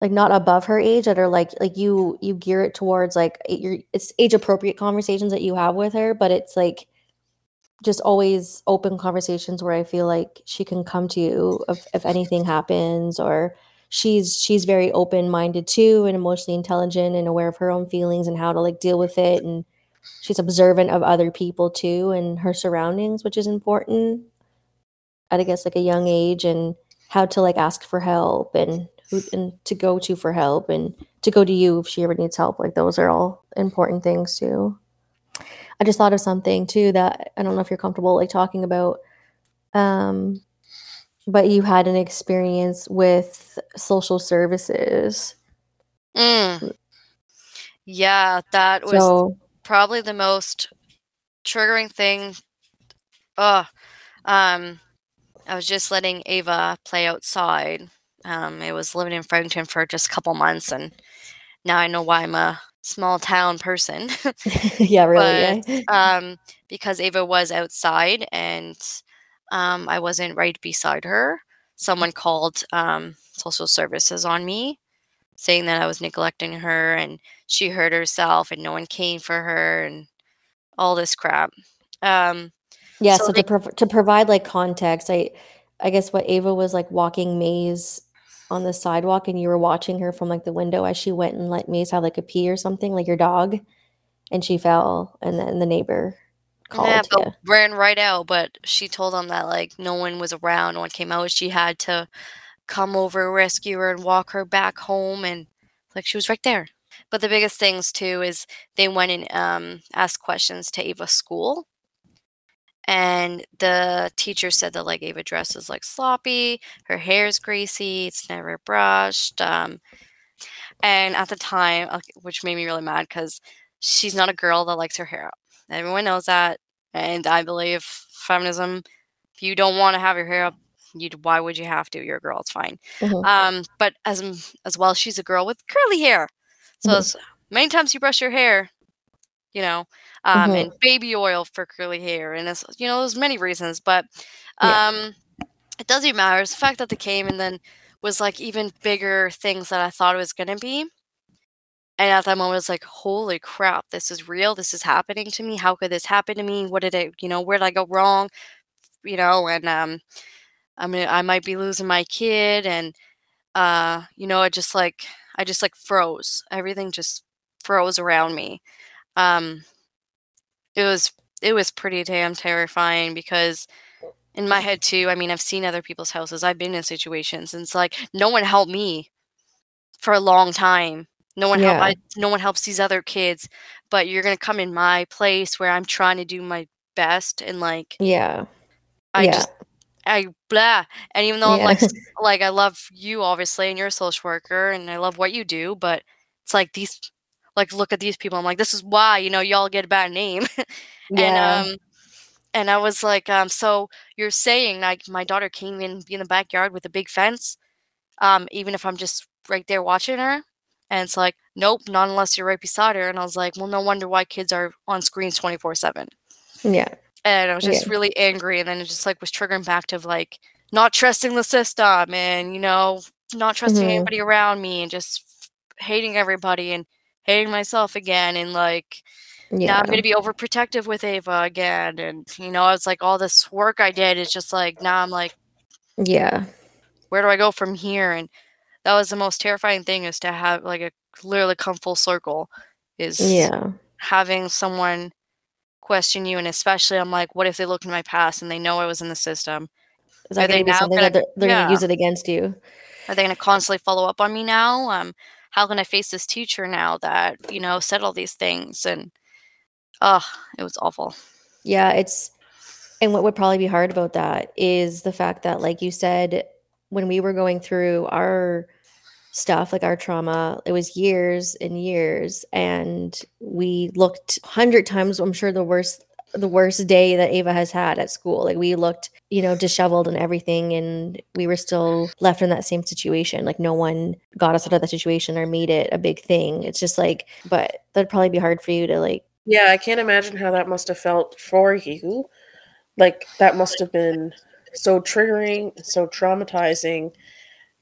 like not above her age that are like like you you gear it towards like your it's age appropriate conversations that you have with her but it's like just always open conversations where I feel like she can come to you if, if anything happens or she's she's very open minded too and emotionally intelligent and aware of her own feelings and how to like deal with it. And she's observant of other people too and her surroundings which is important at I guess like a young age and how to like ask for help and who and to go to for help and to go to you if she ever needs help. Like those are all important things too I just thought of something too that I don't know if you're comfortable like talking about um but you had an experience with social services Mm. Yeah, that was so probably the most triggering thing. Ugh. Um, I was just letting Ava play outside. Um, I was living in Fredericton for just a couple months, and now I know why I'm a small town person. yeah really But, yeah um, because Ava was outside and um, I wasn't right beside her. Someone called um, social services on me. saying that I was neglecting her and she hurt herself and no one came for her and all this crap. Um, Yeah, So so, they- to prov- to provide like context, I I guess what Ava was like walking Maze on the sidewalk and you were watching her from like the window as she went and let Maze have like a pee or something, like your dog, and she fell and then the neighbor called yeah, but you. ran right out. But she told them that like no one was around, no one came out. She had to come over, rescue her, and walk her back home, and like she was right there. But the biggest things too is they went and um, asked questions to Ava's school, and the teacher said that like Ava dresses like sloppy, her hair's greasy, it's never brushed. Um, and at the time, which made me really mad because she's not a girl that likes her hair up. Everyone knows that, and I believe feminism. If you don't want to have your hair up, you why would you have to? You're a girl. It's fine. Mhm. Um, but as as well, she's a girl with curly hair. So Mhm. as many times you brush your hair, you know, um, Mhm. and baby oil for curly hair, and it's you know, there's many reasons, but Yeah. um, it doesn't even matter. It's the fact that they came and then was like even bigger things that I thought it was gonna be. And at that moment, it was like, holy crap, this is real. This is happening to me. How could this happen to me? What did it, you know, where did I go wrong? You know, and um, I mean, I might be losing my kid. And, uh, you know, I just like, I just like froze. Everything just froze around me. Um, it was, it was pretty damn terrifying because in my head too, I mean, I've seen other people's houses. I've been in situations and it's like, no one helped me for a long time. No one help Yeah. I, no one helps these other kids, but you're gonna come in my place where I'm trying to do my best and like Yeah. I yeah. just I blah. And even though I'm like like I love you obviously and you're a social worker and I love what you do, but it's like these like look at these people. I'm like, this is why, you know, y'all get a bad name. yeah. And um and I was like, um, so you're saying like my daughter can't even be in the backyard with a big fence, um, even if I'm just right there watching her? And it's like, nope, not unless you're right beside her. And I was like, well, no wonder why kids are on screens 24 7. yeah. And I was just Yeah. really angry. And then it just like was triggering back to like not trusting the system and, you know, not trusting Mhm. anybody around me and just hating everybody and hating myself again. And like, now Yeah. I'm gonna be overprotective with Ava again, and you know, it's like all this work I did is just like now I'm like, Yeah. where do I go from here? And that was the most terrifying thing is to have like a literally come full circle, is Yeah. having someone question you, and especially I'm like, what if they look in my past and they know I was in the system? Is Are that they going to be now gonna- they're, they're gonna use it against you? Are they gonna constantly follow up on me now? Um, how can I face this teacher now that you know said all these things? And oh, it was awful. Yeah, it's and what would probably be hard about that is the fact that like you said when we were going through our stuff like our trauma it was years and years and we looked 100 times I'm sure the worst the worst day that Ava has had at school like we looked you know disheveled and everything and we were still left in that same situation like no one got us out of that situation or made it a big thing it's just like but that'd probably be hard for you to like Yeah, I can't imagine how that must have felt for you. Like that must have been so triggering, so traumatizing,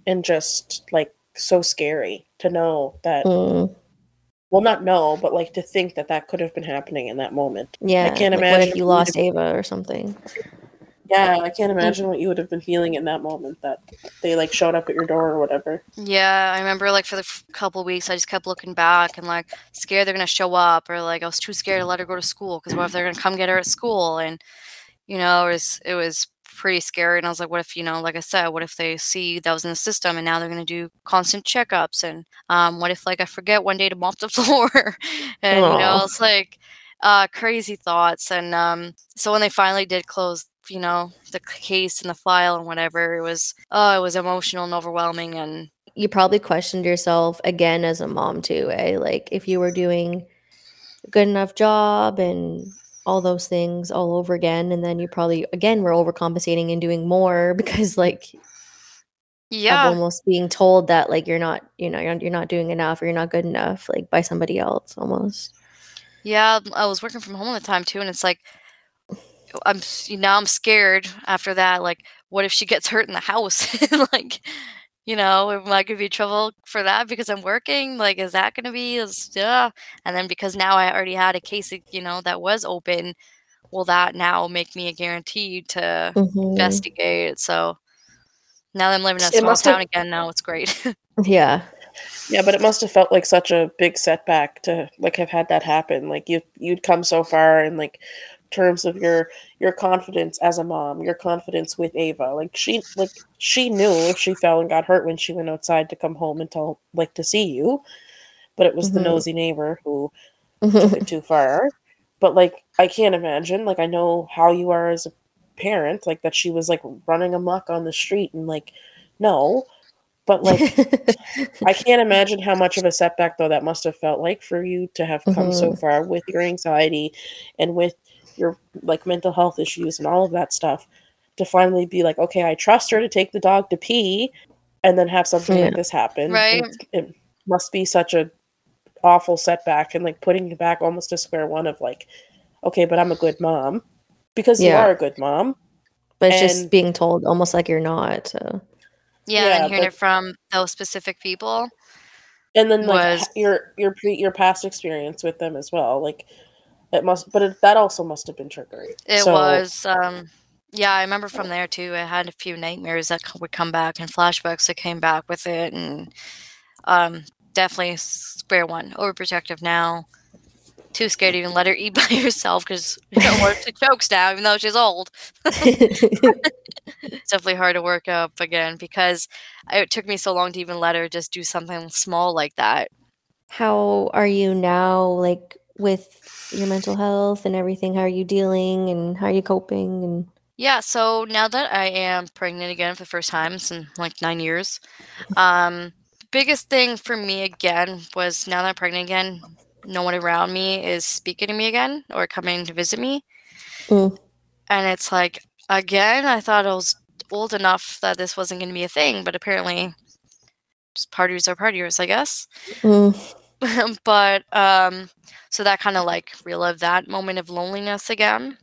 and just like so scary to know that. mm, Well, not know, but like to think that that could have been happening in that moment. Yeah, I can't like, What imagine if if you you lost would've- Ava or something? Yeah, I can't mm. imagine what you would have been feeling in that moment that they like showed up at your door or whatever. Yeah, I remember like for the f- couple of weeks, I just kept looking back and like scared they're gonna show up, or like I was too scared to let her go to school because what if they're gonna come get her at school? And you know, it was it was pretty scary. And I was like, what if you know, like I said, what if they see that was in the system and now they're gonna do constant checkups? And um, what if like I forget one day to mop the floor? and you know, it's like uh, crazy thoughts. And um, so when they finally did close, you know, the case and the file and whatever, it was oh, it was emotional and overwhelming and You probably questioned yourself again as a mom too, eh? Like if you were doing a good enough job and all those things all over again, and then you probably again were overcompensating and doing more because like yeah. of almost being told that like you're not, you know, you're, you're not doing enough or you're not good enough, like by somebody else almost. Yeah, um, I was working from home all the time too, and it's like I'm now I'm scared after that. Like, what if she gets hurt in the house? like, you know, am I gonna be trouble for that because I'm working? Like, is that gonna be is yeah? And then because now I already had a case, you know, that was open, will that now make me a guarantee to Mhm. investigate? So now that I'm living in a It small must have- town again, now it's great. Yeah. Yeah, but it must have felt like such a big setback to like have had that happen. Like you you'd come so far and like terms of your your confidence as a mom, your confidence with Ava. Like she like she knew if she fell and got hurt when she went outside to come home and tell like to see you. But it was the Mhm. nosy neighbor who took it too far. But like I can't imagine. Like I know how you are as a parent, like that she was like running amok on the street and like no. But like I can't imagine how much of a setback though that must have felt like for you to have come so Mhm. far with your anxiety and with your like mental health issues and all of that stuff to finally be like, okay, I trust her to take the dog to pee and then have something Yeah. like this happen. Right. It, it must be such a awful setback and like putting you back almost to square one of like, okay, but I'm a good mom. Because you are a good mom. but it's just being told almost like you're not. So. yeah, Yeah, and hearing but- it from those specific people. and then like was- your your pre your past experience with them as well like it must but it, that also must have been triggering It So- was, um, yeah, I remember from there too. I had a few nightmares that would come back and flashbacks that came back with it, and um, definitely square one, overprotective now. Too scared to even let her eat by herself because you know what she chokes now, even though she's old. It's definitely hard to work up again because it took me so long to even let her just do something small like that. How are you now, like with your mental health and everything? How are you dealing and how are you coping? And Yeah, so now that I am pregnant again for the first time in like nine years, um, biggest thing for me again was now that I'm pregnant again, no one around me is speaking to me again or coming to visit me. Mm. And it's like, again, I thought I was old enough that this wasn't going to be a thing, but apparently, just partiers are partiers, I guess. Mm, but um, so that kind of like relived that moment of loneliness again.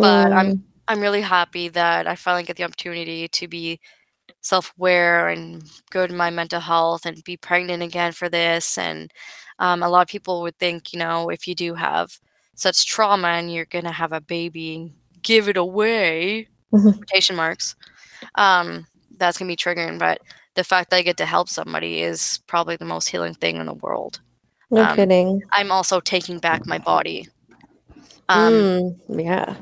But I'm mm, I'm really happy that I finally get the opportunity to be self-aware and go to my mental health and be pregnant again for this. And um, a lot of people would think, you know, if you do have such trauma and you're gonna have a baby, give it away, Mhm. quotation marks. Um, that's gonna be triggering. But the fact that I get to help somebody is probably the most healing thing in the world. no um, kidding. I'm also taking back my body. Um, Mm, yeah.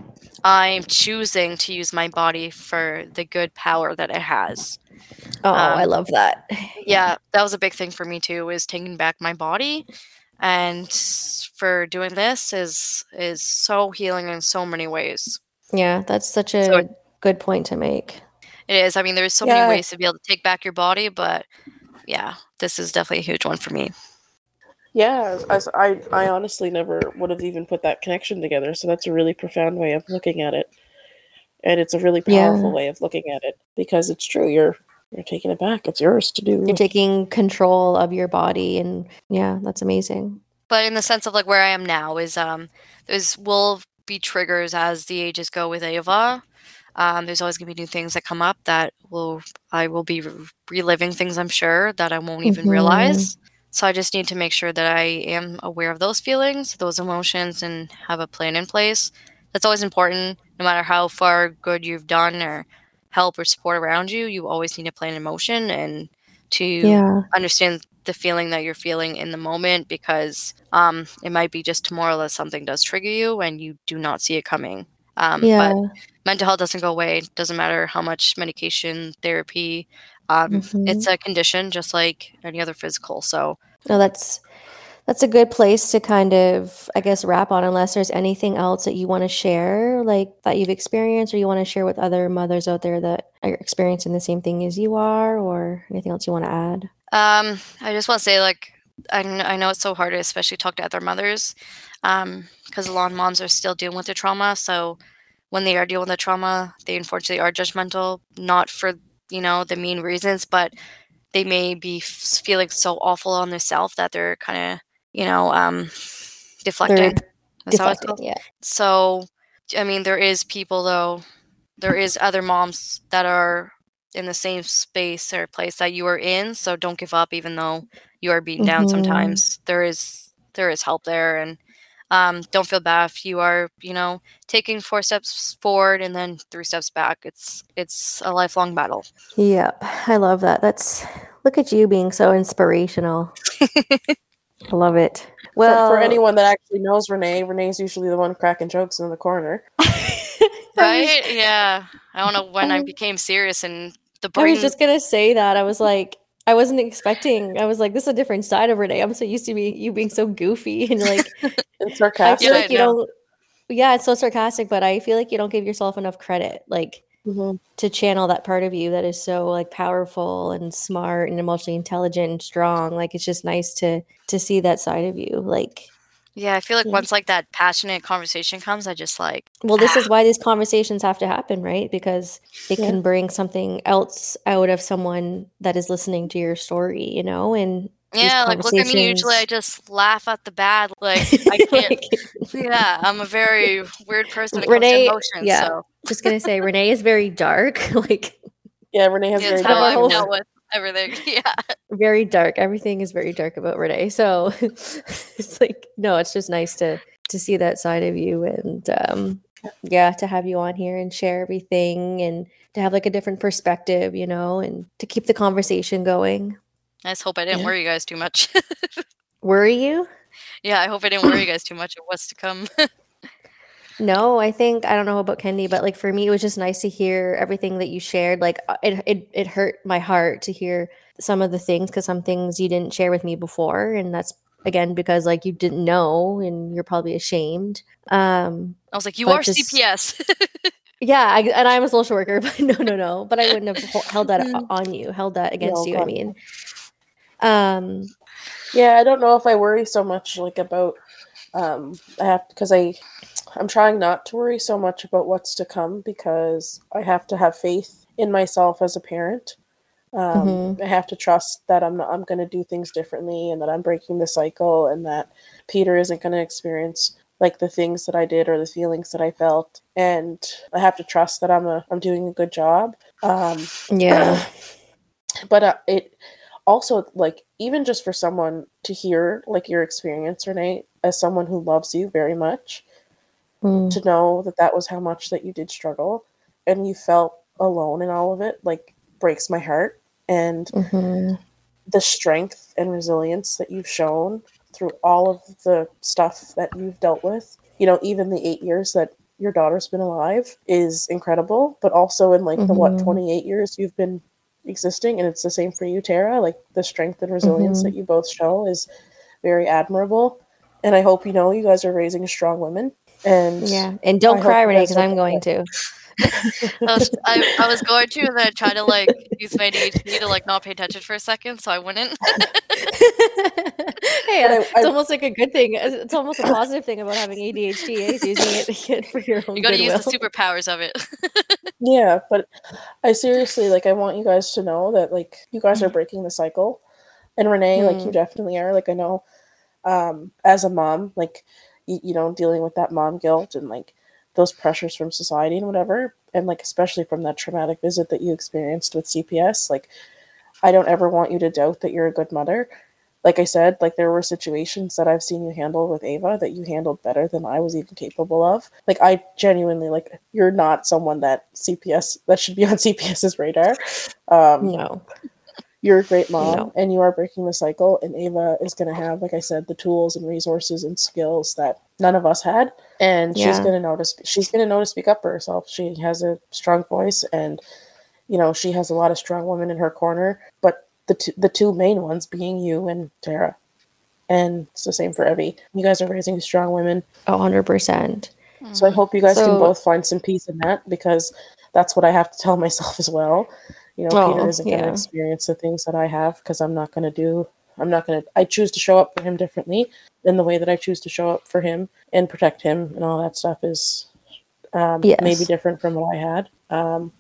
I'm choosing to use my body for the good power that it has. Oh, I um, love that. Yeah, that was a big thing for me too, is taking back my body. And for doing this is is so healing in so many ways. Yeah, that's such a So- good point to make. It is. I mean, there's so Yeah. many ways to be able to take back your body, but yeah, this is definitely a huge one for me. yeah as i i honestly never would have even put that connection together so that's a really profound way of looking at it and it's a really Yeah. powerful way of looking at it because it's true you're you're taking it back it's yours to do You're taking control of your body, and yeah, that's amazing. But in the sense of like where I am now is um there's will be triggers as the ages go with Ava. Um, there's always gonna be new things that come up that will I will be re- reliving things I'm sure that I won't even Mhm. realize. So I just need to make sure that I am aware of those feelings, those emotions, and have a plan in place. That's always important, no matter how far good you've done or help or support around you. You always need a plan in motion and to Yeah. understand the feeling that you're feeling in the moment because um, it might be just tomorrow that something does trigger you and you do not see it coming. Um, Yeah. But mental health doesn't go away. Doesn't matter how much medication, therapy. Um, It's a condition just like any other physical. So No, that's that's a good place to kind of, I guess, wrap on. Unless there's anything else that you want to share, like that you've experienced, or you want to share with other mothers out there that are experiencing the same thing as you are, or anything else you want to add. Um, I just want to say, like, I, I know it's so hard to especially talk to other mothers, because a lot of moms are still dealing with the trauma. So when they are dealing with the trauma, they unfortunately are judgmental, not for you know the mean reasons, but they may be f- feeling so awful on themselves that they're kind of you know um, deflecting. That's how it's Deflecting, yeah. So, I mean, there is people though, there is other moms that are in the same space or place that you are in. So don't give up, even though you are beaten down. Sometimes there is there is help there, and um, don't feel bad if you are, you know, taking four steps forward and then three steps back. It's it's a lifelong battle. Yep. I love that. That's look at you being so inspirational. I love it. Well, for, anyone that actually knows Renee, Renee's usually the one cracking jokes in the corner. Right? yeah. I don't know when I became serious and the I brain. was just gonna say that. I was like, I wasn't expecting. I was like, this is a different side of Renee. I'm so used to be you being so goofy and like And I sarcastic. feel Yeah, like I you know. don't. Yeah, it's so sarcastic, but I feel like you don't give yourself enough credit, like Mhm. to channel that part of you that is so like powerful and smart and emotionally intelligent and strong. Like it's just nice to to see that side of you. Like, yeah, I feel like once like that passionate conversation comes, I just like well, this is why these conversations have to happen, right? Because it Yeah. can bring something else out of someone that is listening to your story, you know, and yeah, like look at me. Usually, I just laugh at the bad. Like I can't. Like, yeah, I'm a very weird person when it Renee- comes to emotions. yeah. So just gonna say Renee is very dark, like Yeah, Renee has yeah, very that's how our I've whole- dealt with everything. Yeah. very dark. Everything is very dark about Renee. So it's like no, it's just nice to to see that side of you and um yeah, to have you on here and share everything and to have like a different perspective, you know, and to keep the conversation going. I just hope I didn't Yeah. worry you guys too much. Worry you? yeah, I hope I didn't worry you guys too much of what's to come. No, I think I don't know about Kendi, but like for me, it was just nice to hear everything that you shared. Like uh, it, it, it hurt my heart to hear some of the things because some things you didn't share with me before, and that's again because like you didn't know and you're probably ashamed. Um, I was like, you are just- CPS. yeah, I, and I'm a social worker, but no, no, no. But I wouldn't have held that Mm. on you, held that against No, you. I mean, um, Yeah, I don't know if I worry so much like about um I have because I I'm trying not to worry so much about what's to come because I have to have faith in myself as a parent. Um, Mhm. I have to trust that I'm not, I'm going to do things differently and that I'm breaking the cycle and that Peter isn't going to experience like the things that I did or the feelings that I felt and I have to trust that I'm a I'm doing a good job. Um, yeah, but uh, it also like even just for someone to hear like your experience renee as someone who loves you very much Mm, to know that that was how much that you did struggle and you felt alone in all of it like breaks my heart and mhm. the strength and resilience that you've shown through all of the stuff that you've dealt with you know even the eight years that your daughter's been alive is incredible but also in like the what Mhm. 28 years you've been existing and it's the same for you tara like the strength and resilience Mhm. that you both show is very admirable and i hope you know you guys are raising strong women and yeah. And don't I cry, you Renee, because I'm going to. I, was, I, I was going to, and then I tried to like use my ADHD to like not pay attention for a second, so I wouldn't. hey, I- uh, it's I- almost like a good thing. It's it's almost a positive thing about having ADHD. Is using it for your own You got to use the superpowers of it. Yeah, but I seriously like I want you guys to know that like you guys Mm. are breaking the cycle. And Renee, like you definitely are. Like I know um as a mom, like you, you know, dealing with that mom guilt and like those pressures from society and whatever, and like especially from that traumatic visit that you experienced with CPS, like I don't ever want you to doubt that you're a good mother. Like I said, like there were situations that I've seen you handle with Ava that you handled better than I was even capable of. Like I genuinely like you're not someone that CPS that should be on CPS's radar. Um, No. You're a great mom No. and you are breaking the cycle and Ava is going to have like I said the tools and resources and skills that none of us had and she's going to notice she's going to know to speak up for herself. She has a strong voice and you know she has a lot of strong women in her corner but the two, the two main ones being you and Tara. And it's the same for Evie. You guys are raising strong women. A hundred percent. So I mm. hope you guys So- can both find some peace in that because that's what I have to tell myself as well. You know, Oh, Peter isn't going to yeah. experience the things that I have because I'm not going to do. I'm not going to. I choose to show up for him differently than the way that I choose to show up for him and protect him and all that stuff is um, Yes. maybe different from what I had. Um,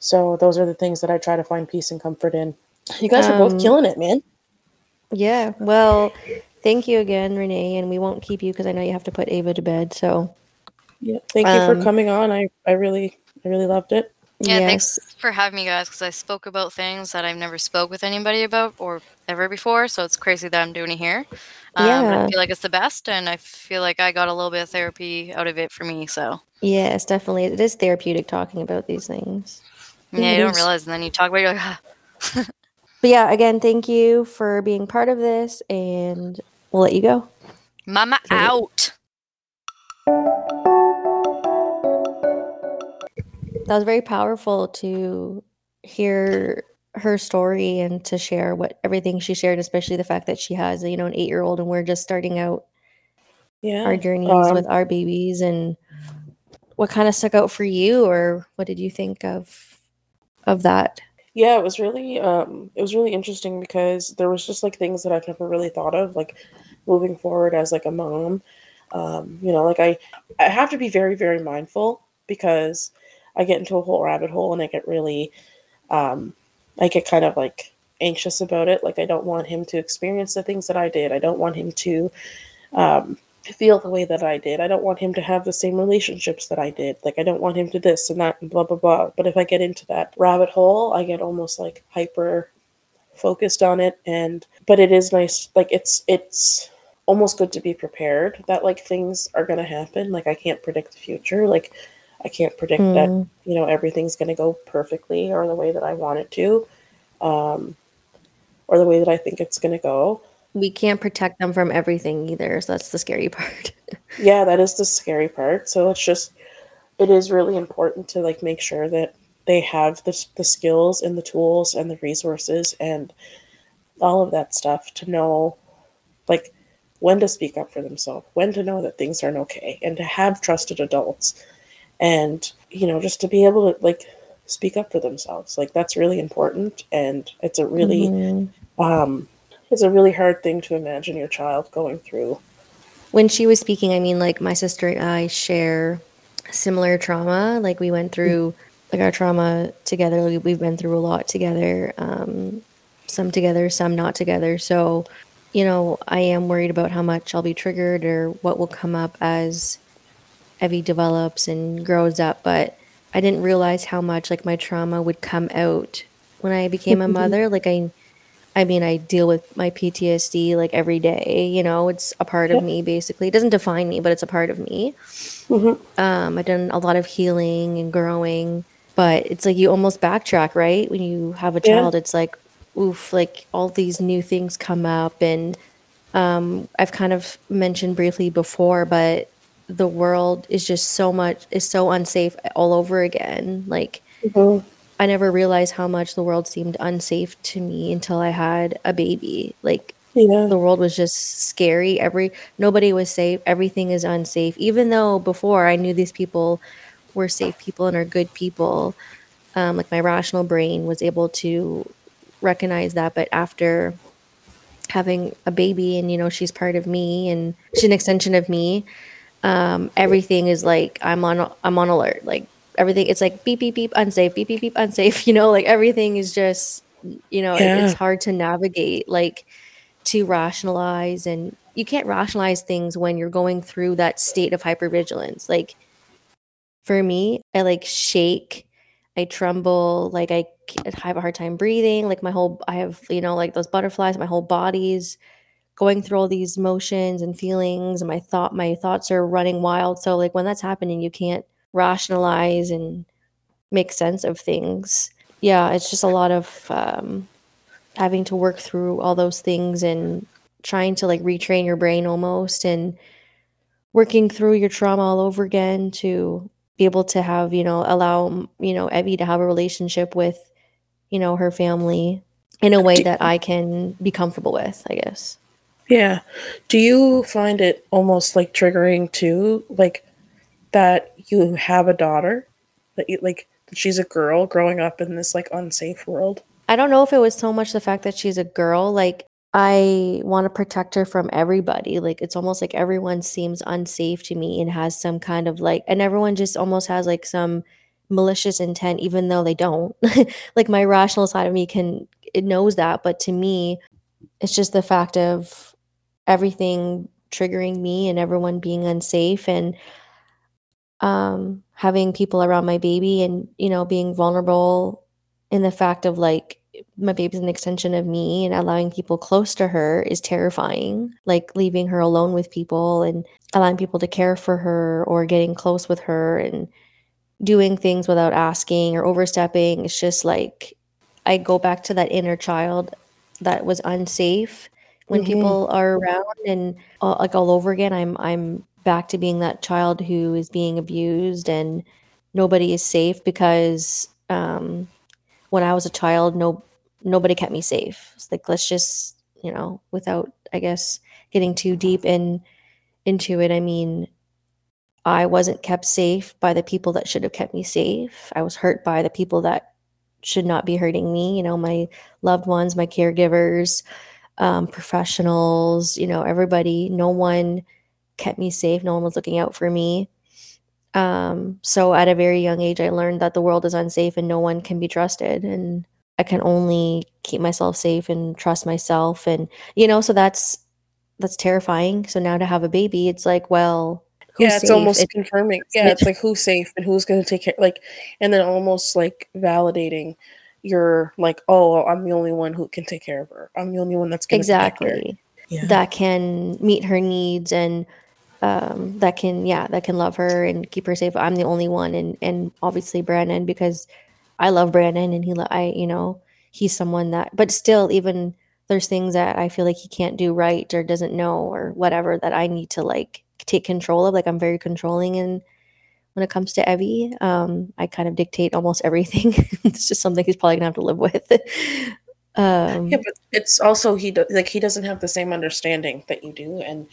so those are the things that I try to find peace and comfort in. You guys are Um, both killing it, man. Yeah. Well, thank you again, Renee, and we won't keep you because I know you have to put Ava to bed. So Yeah, thank you um, for coming on. I I really I really loved it. Yeah, yes. thanks for having me, guys, because I spoke about things that I've never spoke with anybody about or ever before. So it's crazy that I'm doing it here. Um, Yeah. I feel like it's the best, and I feel like I got a little bit of therapy out of it for me. So Yes, definitely. It is therapeutic talking about these things. yeah, it you don't realize, and then you talk about it, you're like, ah. But yeah, again, thank you for being part of this, and we'll let you go. "Mama Okay. out." That was very powerful to hear her story and to share what everything she shared, especially the fact that she has, you know, an eight year old and we're just starting out Yeah. our journeys Um, with our babies and what kind of stuck out for you or what did you think of of that? yeah it was really um it was really interesting because there was just like things that i've never really thought of like moving forward as like a mom um you know like i i have to be very very mindful because i get into a whole rabbit hole and i get really um i get kind of like anxious about it like i don't want him to experience the things that i did i don't want him to um feel the way that I did. I don't want him to have the same relationships that I did. Like I don't want him to this and that and blah blah blah. But if I get into that rabbit hole, I get almost like hyper focused on it and but it is nice like it's it's almost good to be prepared that like things are going to happen. Like I can't predict the future. Like I can't predict that, Mm, you know, everything's going to go perfectly or the way that I want it to. Um or the way that I think it's going to go. we can't protect them from everything either, so that's the scary part. yeah that is the scary part so it's just it is really important to like make sure that they have the, the skills and the tools and the resources and all of that stuff to know like when to speak up for themselves when to know that things aren't okay and to have trusted adults and you know just to be able to like speak up for themselves like that's really important and it's a really Mhm. um it's a really hard thing to imagine your child going through When she was speaking, I mean, like my sister and I share similar trauma. Like we went through like our trauma together. Like, we've been through a lot together. Um, some together, some not together. So, you know, I am worried about how much I'll be triggered or what will come up as Evie develops and grows up. But I didn't realize how much like my trauma would come out when I became a mother. Like I I mean, I deal with my PTSD like every day. You know, it's a part of me basically. It doesn't define me, but it's a part of me. Mhm. Um, I've done a lot of healing and growing, but it's like you almost backtrack, right? When you have a Yeah. child, it's like, oof, like all these new things come up. And um, I've kind of mentioned briefly before, but the world is just so much, is so unsafe all over again. Like, Mhm. I never realized how much the world seemed unsafe to me until I had a baby. Like yeah the world was just scary. Every nobody was safe. Everything is unsafe. Even though before I knew these people were safe people and are good people, um, like my rational brain was able to recognize that. But after having a baby and you know she's part of me and she's an extension of me, um, everything is like I'm on I'm on alert. Like everything, it's like beep beep beep unsafe, beep beep beep unsafe. You know, like everything is just you know it- Yeah. it's hard to navigate. Like to rationalize and you can't rationalize things when you're going through that state of hypervigilance like for me i like shake i tremble like I have a hard time breathing like my whole i have you know like those butterflies my whole body's going through all these motions and feelings and my thought my thoughts are running wild. So like when that's happening you can't rationalize and make sense of things. Yeah it's just a lot of um having to work through all those things and trying to like retrain your brain almost and working through your trauma all over again to be able to have you know allow you know evie to have a relationship with you know her family in a way that i can be comfortable with i guess Yeah. Do you find it almost like triggering too, like that you have a daughter, that you like that she's a girl growing up in this like unsafe world? I don't know if it was so much the fact that she's a girl. Like, I want to protect her from everybody. Like, it's almost like everyone seems unsafe to me and has some kind of like, and everyone just almost has like some malicious intent, even though they don't. like, my rational side of me can, it knows that. But to me, it's just the fact of everything triggering me and everyone being unsafe. And um, having people around my baby and you know being vulnerable in the fact of like my baby's an extension of me and allowing people close to her is terrifying like leaving her alone with people and allowing people to care for her or getting close with her and doing things without asking or overstepping it's just like i go back to that inner child that was unsafe when Mhm. people are around and uh, like all over again i'm i'm back to being that child who is being abused and nobody is safe because um when i was a child no nobody kept me safe. It's like let's just you know without i guess getting too deep in into it i mean i wasn't kept safe by the people that should have kept me safe. I was hurt by the people that should not be hurting me you know my loved ones my caregivers um, professionals you know everybody no one kept me safe no one was looking out for me um, so at a very young age i learned that the world is unsafe and no one can be trusted and i can only keep myself safe and trust myself and you know so that's that's terrifying so now to have a baby it's like well who's yeah, it's safe? almost It- confirming. Yeah, it's like who's safe and who's going to take care. Like, and then almost like validating your like, oh, I'm the only one who can take care of her. I'm the only one that's going exactly Yeah. that can meet her needs and um, that can yeah that can love her and keep her safe i'm the only one and and obviously brandon because i love brandon and he lo- i you know he's someone that but still even there's things that i feel like he can't do right or doesn't know or whatever that i need to like take control of like i'm very controlling and when it comes to evie um, i kind of dictate almost everything. It's just something he's probably gonna have to live with. Um, Yeah, but it's also he do, like he doesn't have the same understanding that you do, and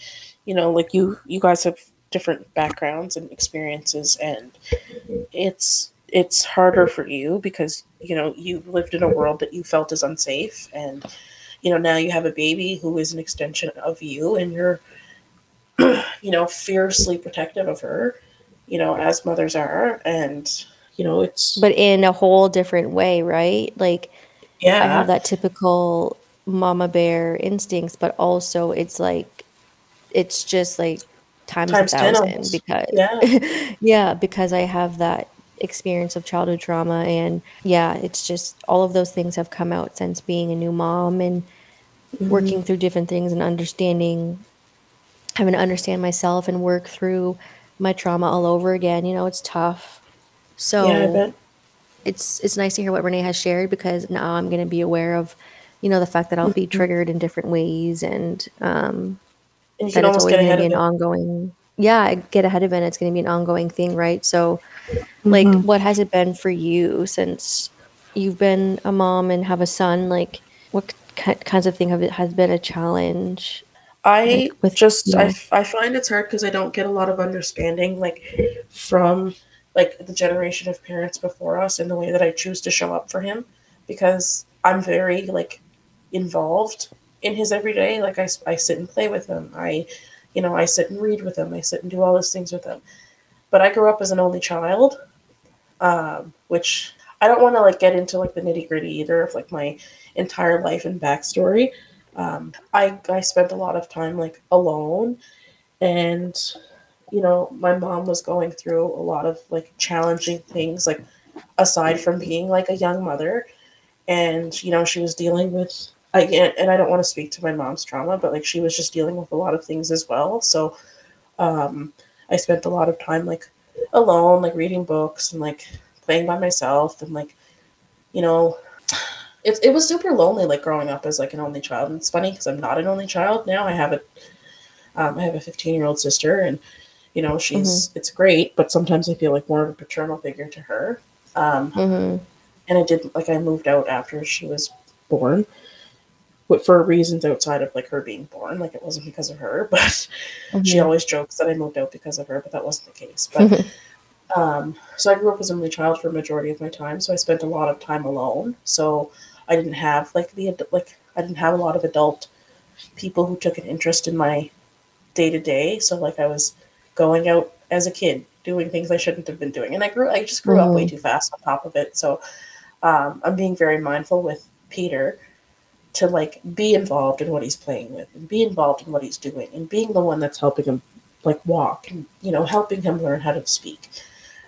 you know, like you you guys have different backgrounds and experiences, and it's it's harder for you because you know you lived in a world that you felt is unsafe, and you know now you have a baby who is an extension of you, and you're you know fiercely protective of her, you know as mothers are, and you know it's but in a whole different way right like yeah. I have that typical mama bear instincts, but also it's like it's just like times, Times a 10 thousand because Yeah. yeah, because I have that experience of childhood trauma and yeah, it's just all of those things have come out since being a new mom and Mm-hmm. working through different things and understanding having to understand myself and work through my trauma all over again. You know, it's tough. So yeah, I bet. it's it's nice to hear what Renee has shared because now I'm going to be aware of, you know, the fact that I'll be triggered in different ways and um, And you that can it's almost always get going to ahead be of an it. ongoing. Yeah, I get ahead of it. It's going to be an ongoing thing, right? So, like, Mhm. what has it been for you since you've been a mom and have a son? Like, what ki- kinds of thing have it has been a challenge? I like, with- just I, I find it's hard because I don't get a lot of understanding like from like the generation of parents before us and the way that I choose to show up for him because I'm very like involved in his everyday. Like I, I sit and play with him. I you know I sit and read with him. I sit and do all those things with him. But I grew up as an only child um, which I don't want to like get into like the nitty gritty either of like my entire life and backstory um, I I spent a lot of time like alone, and you know my mom was going through a lot of like challenging things like aside from being like a young mother, and you know she was dealing with again and I don't want to speak to my mom's trauma, but like she was just dealing with a lot of things as well. So um, I spent a lot of time like alone, like reading books and like playing by myself and like you know it, it was super lonely like growing up as like an only child. And it's funny because i'm not an only child now. I have a um, i have a 15 year old sister and you know she's it's great but sometimes i feel like more of a paternal figure to her. Um, hmm and i did like i moved out after she was born but for reasons outside of like her being born. Like it wasn't because of her but she always jokes that i moved out because of her but that wasn't the case. But um, so I grew up as an only child for a majority of my time, so I spent a lot of time alone. So I didn't have like the like I didn't have a lot of adult people who took an interest in my day to day. So like I was going out as a kid doing things I shouldn't have been doing, and I grew I just grew up way too fast on top of it. So um, I'm being very mindful with Peter to like be involved in what he's playing with and be involved in what he's doing and being the one that's helping him like walk and you know helping him learn how to speak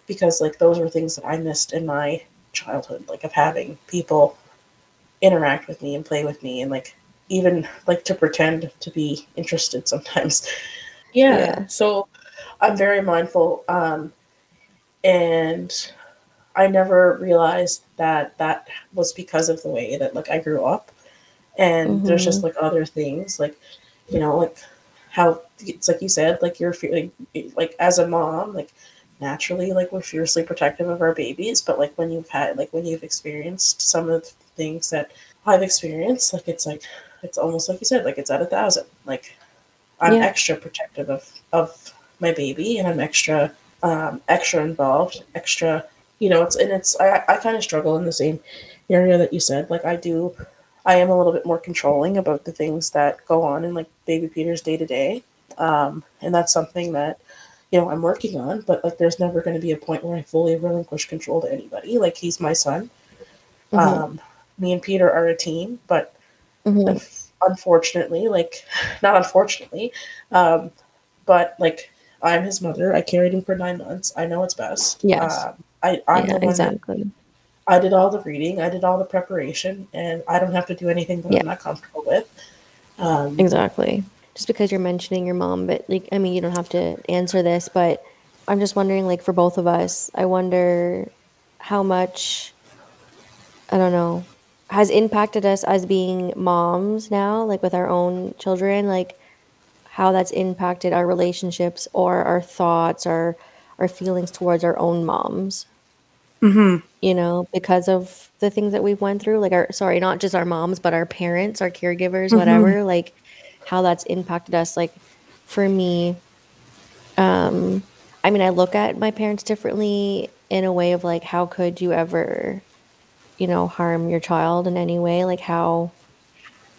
because like those were things that I missed in my childhood like of having people interact with me and play with me and like even like to pretend to be interested sometimes. Yeah, Yeah. so I'm very mindful um and I never realized that that was because of the way that like I grew up. And there's just like other things like you know like how it's like you said like you're feeling like as a mom like naturally like we're fiercely protective of our babies but like when you've had like when you've experienced some of things that i've experienced like it's like it's almost like you said like it's at a thousand like i'm Yeah. extra protective of of my baby and i'm extra um extra involved extra you know it's and it's i i kind of struggle in the same area that you said like i do I am a little bit more controlling about the things that go on in like baby Peter's day to day. Um, and that's something that, you know, I'm working on, but like there's never going to be a point where I fully relinquish control to anybody. Like he's my son. Mhm. Um, me and Peter are a team, but Mhm. unf- unfortunately, like not unfortunately, um, but like I'm his mother. I carried him for nine months. I know what's best. Yes. Um, I, I'm yeah, the one that exactly. I did all the reading, I did all the preparation, and I don't have to do anything that Yeah. I'm not comfortable with. Um, Exactly. Just because you're mentioning your mom, but like, I mean, you don't have to answer this, but I'm just wondering, like, for both of us, I wonder how much, I don't know, has impacted us as being moms now, like with our own children, like how that's impacted our relationships or our thoughts or our feelings towards our own moms. mhm. you know, because of the things that we've went through, like our sorry, not just our moms, but our parents, our caregivers, Mhm. whatever, like how that's impacted us. Like for me, um, I mean, I look at my parents differently in a way of like, how could you ever, you know, harm your child in any way? Like how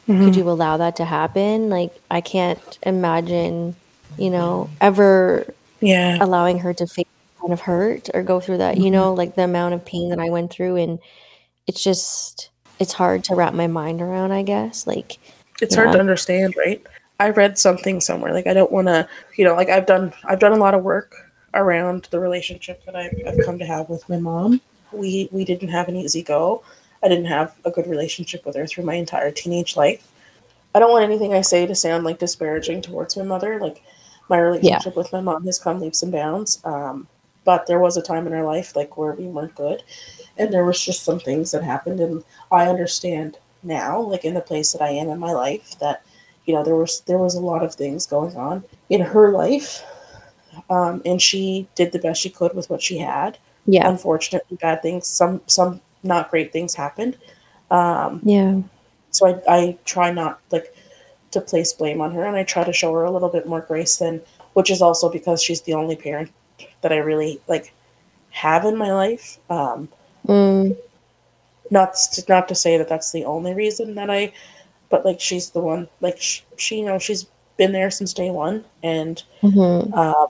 could mm-hmm. you allow that to happen? Like I can't imagine, you know, ever Yeah. allowing her to face kind of hurt or go through that, you mm-hmm. know, like the amount of pain that I went through and it's just it's hard to wrap my mind around, I guess. Like It's hard to understand, right? I read something somewhere. Like I don't want to, you know, like I've done, I've done a lot of work around the relationship that I've, I've come to have with my mom. We we didn't have an easy go. I didn't have a good relationship with her through my entire teenage life. I don't want anything I say to sound like disparaging towards my mother. Like my relationship with my mom has come leaps and bounds. Um, but there was a time in our life like where we weren't good, and there was just some things that happened, and I understand now, like in the place that I am in my life, that you know there was there was a lot of things going on in her life, um, and she did the best she could with what she had. Yeah. Unfortunately, bad things, some some not great things happened. Um, Yeah. so I, I try not like to place blame on her and i try to show her a little bit more grace than which is also because she's the only parent that i really like have in my life um Mm, not to, not to say that that's the only reason that i but like she's the one like she, she you know she's been there since day one and mhm. um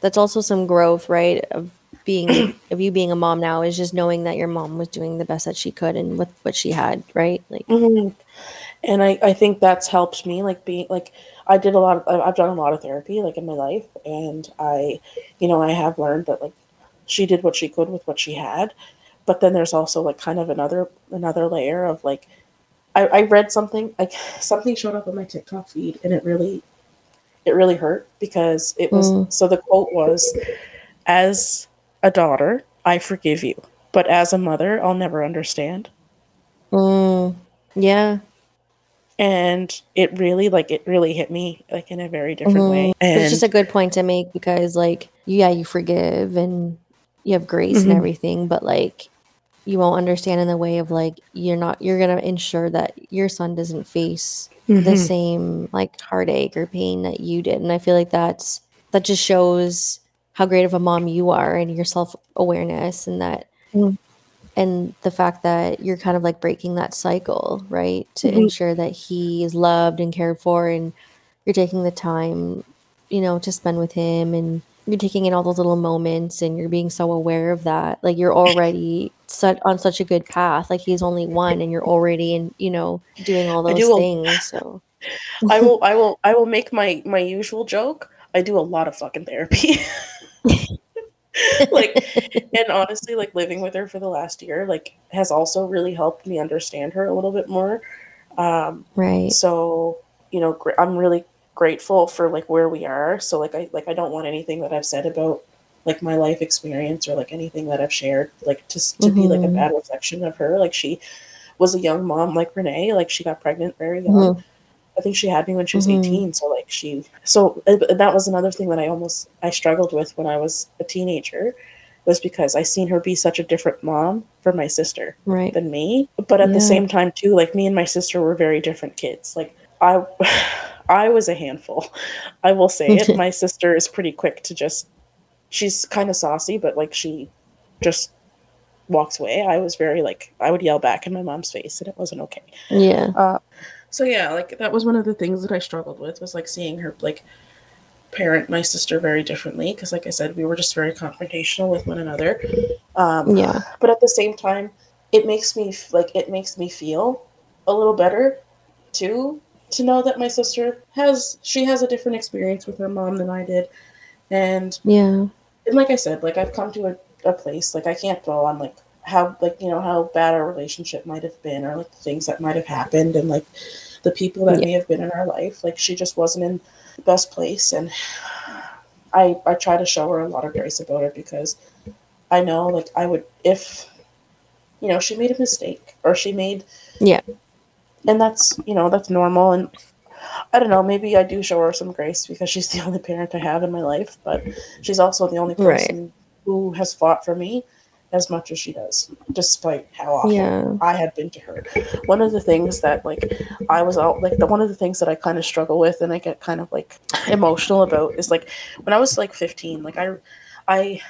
That's also some growth, right? Of being of you being a mom now is just knowing that your mom was doing the best that she could and with what she had, right? Like mhm. and I, I think that's helped me like being like i did a lot of i've done a lot of therapy like in my life and i you know i have learned that like she did what she could with what she had but then there's also like kind of another another layer of like i, I read something like something showed up on my tiktok feed and it really it really hurt because it was Mm. so the quote was as a daughter i forgive you but as a mother i'll never understand mm, yeah. and it really like it really hit me like in a very different way and it's just a good point to make because like yeah, you forgive and you have grace and Mhm. everything, but like you won't understand in the way of like you're not you're gonna ensure that your son doesn't face the Mhm. same like heartache or pain that you did. And I feel like that's that just shows how great of a mom you are and your self awareness and that Mm. and the fact that you're kind of like breaking that cycle, right? To Mhm. ensure that he is loved and cared for and you're taking the time, you know, to spend with him and you're taking in all those little moments and you're being so aware of that. Like you're already set on such a good path. Like he's only one and you're already in, you know, doing all those do a- things. So I will I will I will make my my usual joke. I do a lot of fucking therapy. like and honestly like living with her for the last year like has also really helped me understand her a little bit more um right. so you know gr- i'm really grateful for like where we are so like i like i don't want anything that i've said about like my life experience or like anything that i've shared like to, to be like a Mhm. bad reflection of her like she was a young mom like renee like she got pregnant very young Mhm. I think she had me when she was Mhm. 18 so like she so uh, that was another thing that i almost i struggled with when i was a teenager was because i seen her be such a different mom for my sister Right. than me but at the same time too like me and my sister were very different kids like i i was a handful i will say it my sister is pretty quick to just she's kind of saucy but like she just walks away i was very like i would yell back in my mom's face and it wasn't okay Yeah. So yeah like that was one of the things that i struggled with was like seeing her like parent my sister very differently because like i said we were just very confrontational with one another um Yeah. but at the same time it makes me like it makes me feel a little better too to know that my sister has she has a different experience with her mom than i did and Yeah. and like i said like i've come to a, a place like i can't dwell on like how like you know how bad our relationship might have been or like the things that might have happened and like the people that Yeah. may have been in our life like she just wasn't in the best place and i i try to show her a lot of grace about it because i know like i would if you know she made a mistake or she made Yeah. and that's you know that's normal and i don't know maybe i do show her some grace because she's the only parent i have in my life but she's also the only Right. person who has fought for me as much as she does despite how awful Yeah. i had been to her one of the things that like i was out like the one of the things that i kind of struggle with and i get kind of like emotional about is like when i was like 15 like i i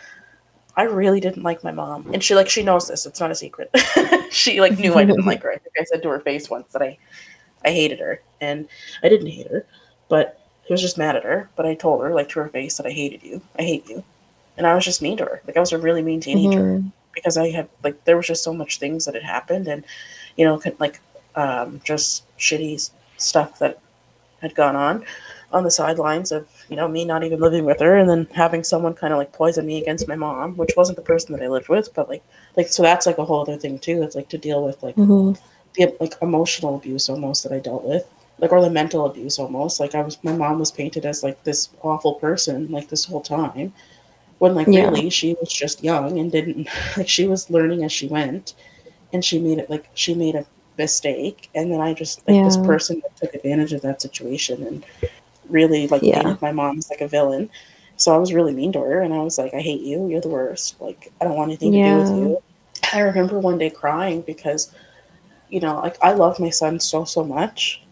I really didn't like my mom, and she like she knows this. It's not a secret. she like knew I didn't like her. I think I said to her face once that I, I hated her, and I didn't hate her, but I was just mad at her. But I told her like to her face that I hated you. I hate you, and I was just mean to her. Like I was a really mean teenager Mhm. because I had like there was just so much things that had happened, and you know, like um, just shitty stuff that had gone on on the sidelines of you know me not even living with her and then having someone kind of like poison me against my mom which wasn't the person that i lived with but like like so that's like a whole other thing too it's like to deal with like Mhm. the like emotional abuse almost that i dealt with like or the mental abuse almost like i was my mom was painted as like this awful person like this whole time when like Yeah. really she was just young and didn't like she was learning as she went and she made it like she made a mistake and then i just like this person that took advantage of that situation and really like Yeah. painted my mom as like a villain. So i was really mean to her and i was like i hate you. You're the worst. Like i don't want anything to do with you. I remember one day crying because you know like i love my son so so much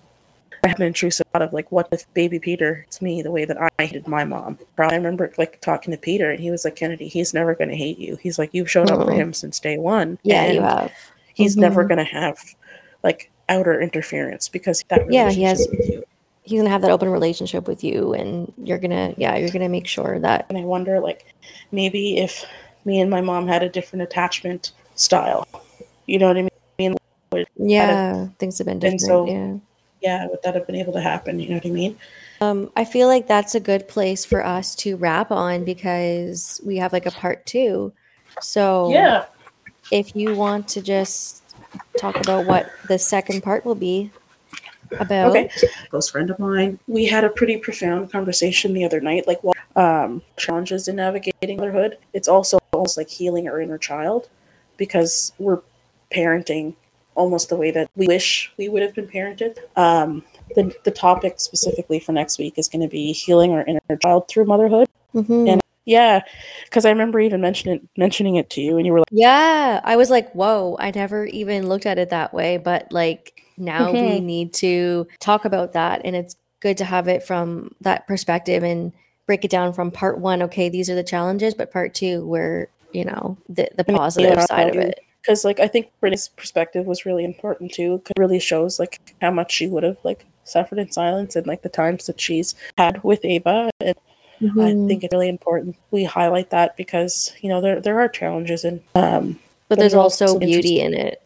I have an intrusive thought of like, what if baby Peter it's me the way that I hated my mom? I remember like talking to Peter, and he was like, Kennedy, he's never going to hate you. He's like, you've shown up for Oh. him since day one. Yeah, you have. He's never Mhm. going to have like outer interference because that Yeah, he has- He's gonna have that open relationship with you, and you're gonna, yeah, you're gonna make sure that. And I wonder, like, maybe if me and my mom had a different attachment style, you know what I mean? Yeah, things have been different. so- yeah. Yeah, would that have been able to happen? You know what I mean? Um, I feel like that's a good place for us to wrap on because we have like a part two. So Yeah. if you want to just talk about what the second part will be about. Okay. Close friend of mine. We had a pretty profound conversation the other night, like um, challenges in navigating motherhood. It's also almost like healing our inner child because we're parenting almost the way that we wish we would have been parented. Um, the, the topic specifically for next week is going to be healing our inner child through motherhood. Mhm. And- Yeah, because I remember even mentioning mentioning it to you, and you were like, Yeah, I was like, whoa, I never even looked at it that way. But like now we Mhm. need to talk about that. And it's good to have it from that perspective and break it down from part one. Okay, these are the challenges, but part two, where, you know, the, the positive yeah, side of it. Because like I think Brittany's perspective was really important too. 'cause it really shows like how much she would have like suffered in silence and like the times that she's had with Ava. And I Mhm. think it's really important we highlight that because you know there there are challenges and um. but there's also beauty in it.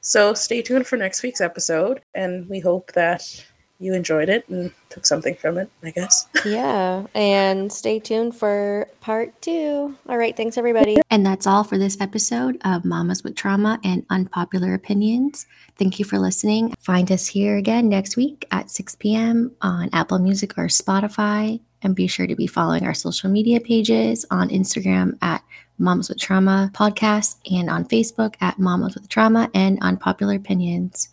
So stay tuned for next week's episode, and we hope that you enjoyed it and took something from it, I guess. Yeah, and stay tuned for part two. All right, thanks everybody. And that's all for this episode of Mamas with Trauma and Unpopular Opinions. Thank you for listening. Find us here again next week at 6 p.m. on Apple Music or Spotify. And be sure to be following our social media pages on Instagram at Mamas with Trauma Podcast and on Facebook at Mamas with Trauma and Unpopular Opinions.